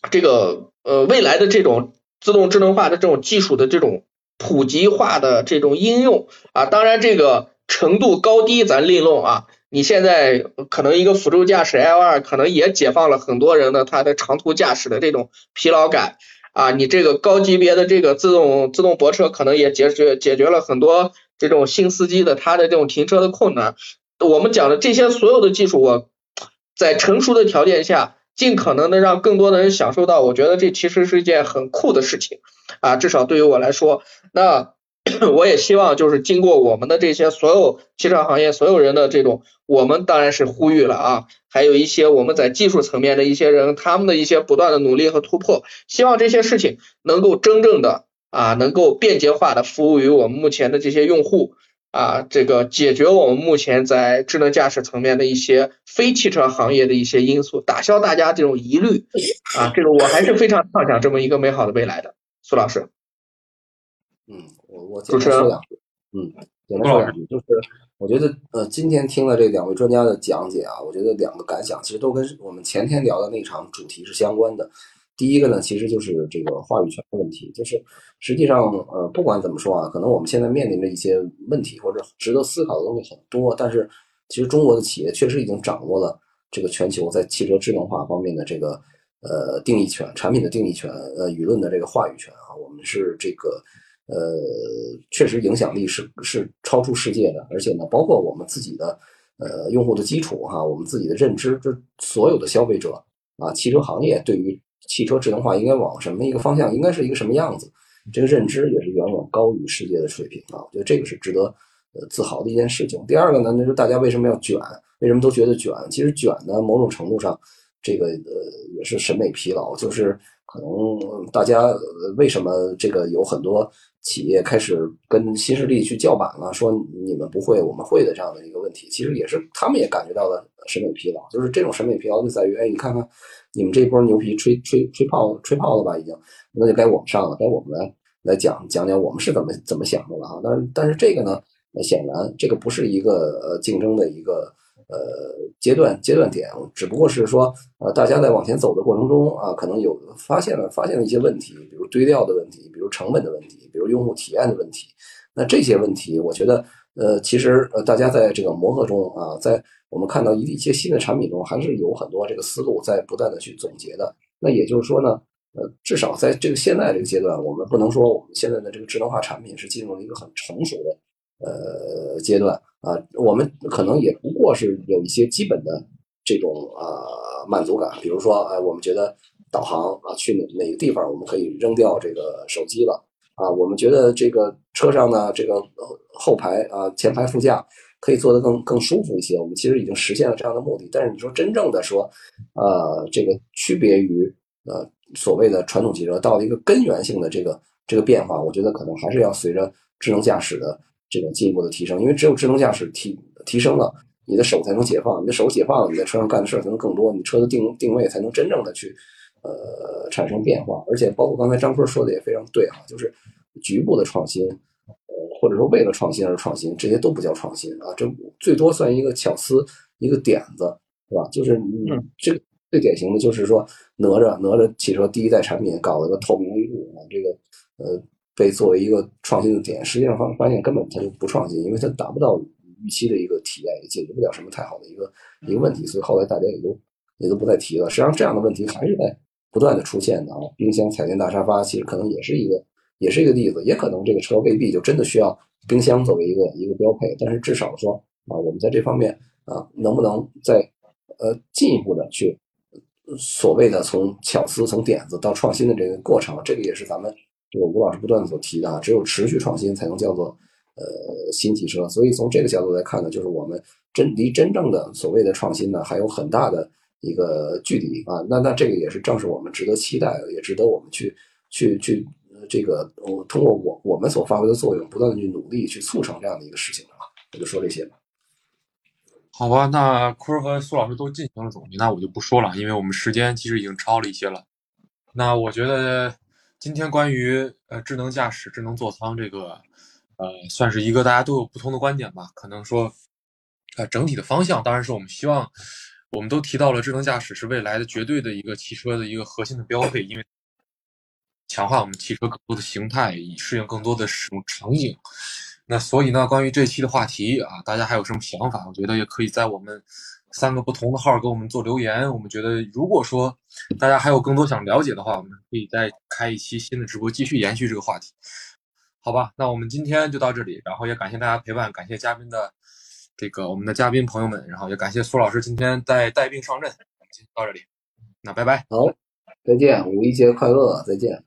这个呃未来的这种自动智能化的这种技术的这种。普及化的这种应用啊，当然这个程度高低咱另论啊。你现在可能一个辅助驾驶 L 二可能也解放了很多人的他的长途驾驶的这种疲劳感啊。你这个高级别的这个自动自动泊车可能也解决解决了很多这种新司机的他的这种停车的困难。我们讲的这些所有的技术，我在成熟的条件下。尽可能的让更多的人享受到，我觉得这其实是一件很酷的事情啊，至少对于我来说，那 我也希望就是经过我们的这些所有汽车行业所有人的这种，我们当然是呼吁了啊，还有一些我们在技术层面的一些人，他们的一些不断的努力和突破，希望这些事情能够真正的啊，能够便捷化的服务于我们目前的这些用户。啊，这个解决我们目前在智能驾驶层面的一些非汽车行业的一些因素，打消大家这种疑虑 啊，这个我还是非常畅想这么一个美好的未来的。苏老师，嗯，我我简单说两句，嗯，简单说两句，就是我觉得呃，今天听了这两位专家的讲解啊，我觉得两个感想其实都跟我们前天聊的那场主题是相关的。第一个呢，其实就是这个话语权的问题，就是实际上，呃，不管怎么说啊，可能我们现在面临着一些问题或者值得思考的东西很多，但是其实中国的企业确实已经掌握了这个全球在汽车智能化方面的这个呃定义权、产品的定义权、呃舆论的这个话语权啊，我们是这个呃确实影响力是是超出世界的，而且呢，包括我们自己的呃用户的基础哈，我们自己的认知，就所有的消费者啊，汽车行业对于汽车智能化应该往什么一个方向？应该是一个什么样子？这个认知也是远远高于世界的水平啊！我觉得这个是值得呃自豪的一件事情。第二个呢，那就大家为什么要卷？为什么都觉得卷？其实卷呢，某种程度上，这个呃也是审美疲劳，就是可能大家为什么这个有很多企业开始跟新势力去叫板了，说你们不会，我们会的这样的一个问题，其实也是他们也感觉到了审美疲劳。就是这种审美疲劳就在于，哎，你看看。你们这波牛皮吹吹吹泡吹泡了吧？已经，那就该我们上了，该我们来来讲讲讲我们是怎么怎么想的了啊！但是但是这个呢，显然这个不是一个呃竞争的一个呃阶段阶段点，只不过是说呃大家在往前走的过程中啊，可能有发现了发现了一些问题，比如堆料的问题，比如成本的问题，比如用户体验的问题。那这些问题，我觉得呃其实呃大家在这个磨合中啊，在我们看到一一些新的产品中，还是有很多这个思路在不断的去总结的。那也就是说呢，呃，至少在这个现在这个阶段，我们不能说我们现在的这个智能化产品是进入了一个很成熟的呃阶段啊。我们可能也不过是有一些基本的这种啊满足感，比如说，哎，我们觉得导航啊，去哪哪个地方我们可以扔掉这个手机了啊。我们觉得这个车上呢，这个后排啊，前排副驾。可以做得更更舒服一些，我们其实已经实现了这样的目的。但是你说真正的说，呃，这个区别于呃所谓的传统汽车，到了一个根源性的这个这个变化，我觉得可能还是要随着智能驾驶的这种进一步的提升。因为只有智能驾驶提提升了，你的手才能解放，你的手解放了，你在车上干的事儿才能更多，你车的定定位才能真正的去呃产生变化。而且包括刚才张坤说的也非常对啊，就是局部的创新。或者说为了创新而创新，这些都不叫创新啊，这最多算一个巧思，一个点子，是吧？就是你这个最典型的就是说哪吒哪吒汽车第一代产品搞了个透明立柱啊，这个呃被作为一个创新的点，实际上发发现根本它就不创新，因为它达不到预期的一个体验，也解决不了什么太好的一个一个问题，所以后来大家也都也都不再提了。实际上这样的问题还是在不断的出现的啊，冰箱、彩电、大沙发，其实可能也是一个也是一个例子，也可能这个车未必就真的需要冰箱作为一个一个标配，但是至少说啊，我们在这方面啊，能不能在呃进一步的去所谓的从巧思、从点子到创新的这个过程，这个也是咱们这个吴老师不断所提的啊，只有持续创新才能叫做呃新汽车。所以从这个角度来看呢，就是我们真离真正的所谓的创新呢还有很大的一个距离啊。那那这个也是正是我们值得期待的，也值得我们去去去这个我通过我我们所发挥的作用，不断的去努力去促成这样的一个事情啊。我就说这些吧。好吧，那坤儿和苏老师都进行了总结，那我就不说了，因为我们时间其实已经超了一些了。那我觉得今天关于呃智能驾驶、智能座舱这个，呃，算是一个大家都有不同的观点吧。可能说，呃，整体的方向当然是我们希望，我们都提到了智能驾驶是未来的绝对的一个汽车的一个核心的标配，因为强化我们汽车更多的形态，以适应更多的使用场景。那所以呢，关于这期的话题啊，大家还有什么想法？我觉得也可以在我们三个不同的号给我们做留言。我们觉得，如果说大家还有更多想了解的话，我们可以再开一期新的直播，继续延续这个话题，好吧？那我们今天就到这里，然后也感谢大家陪伴，感谢嘉宾的这个我们的嘉宾朋友们，然后也感谢苏老师今天带带病上阵。今天到这里，那拜拜。好，再见，五一节快乐，再见。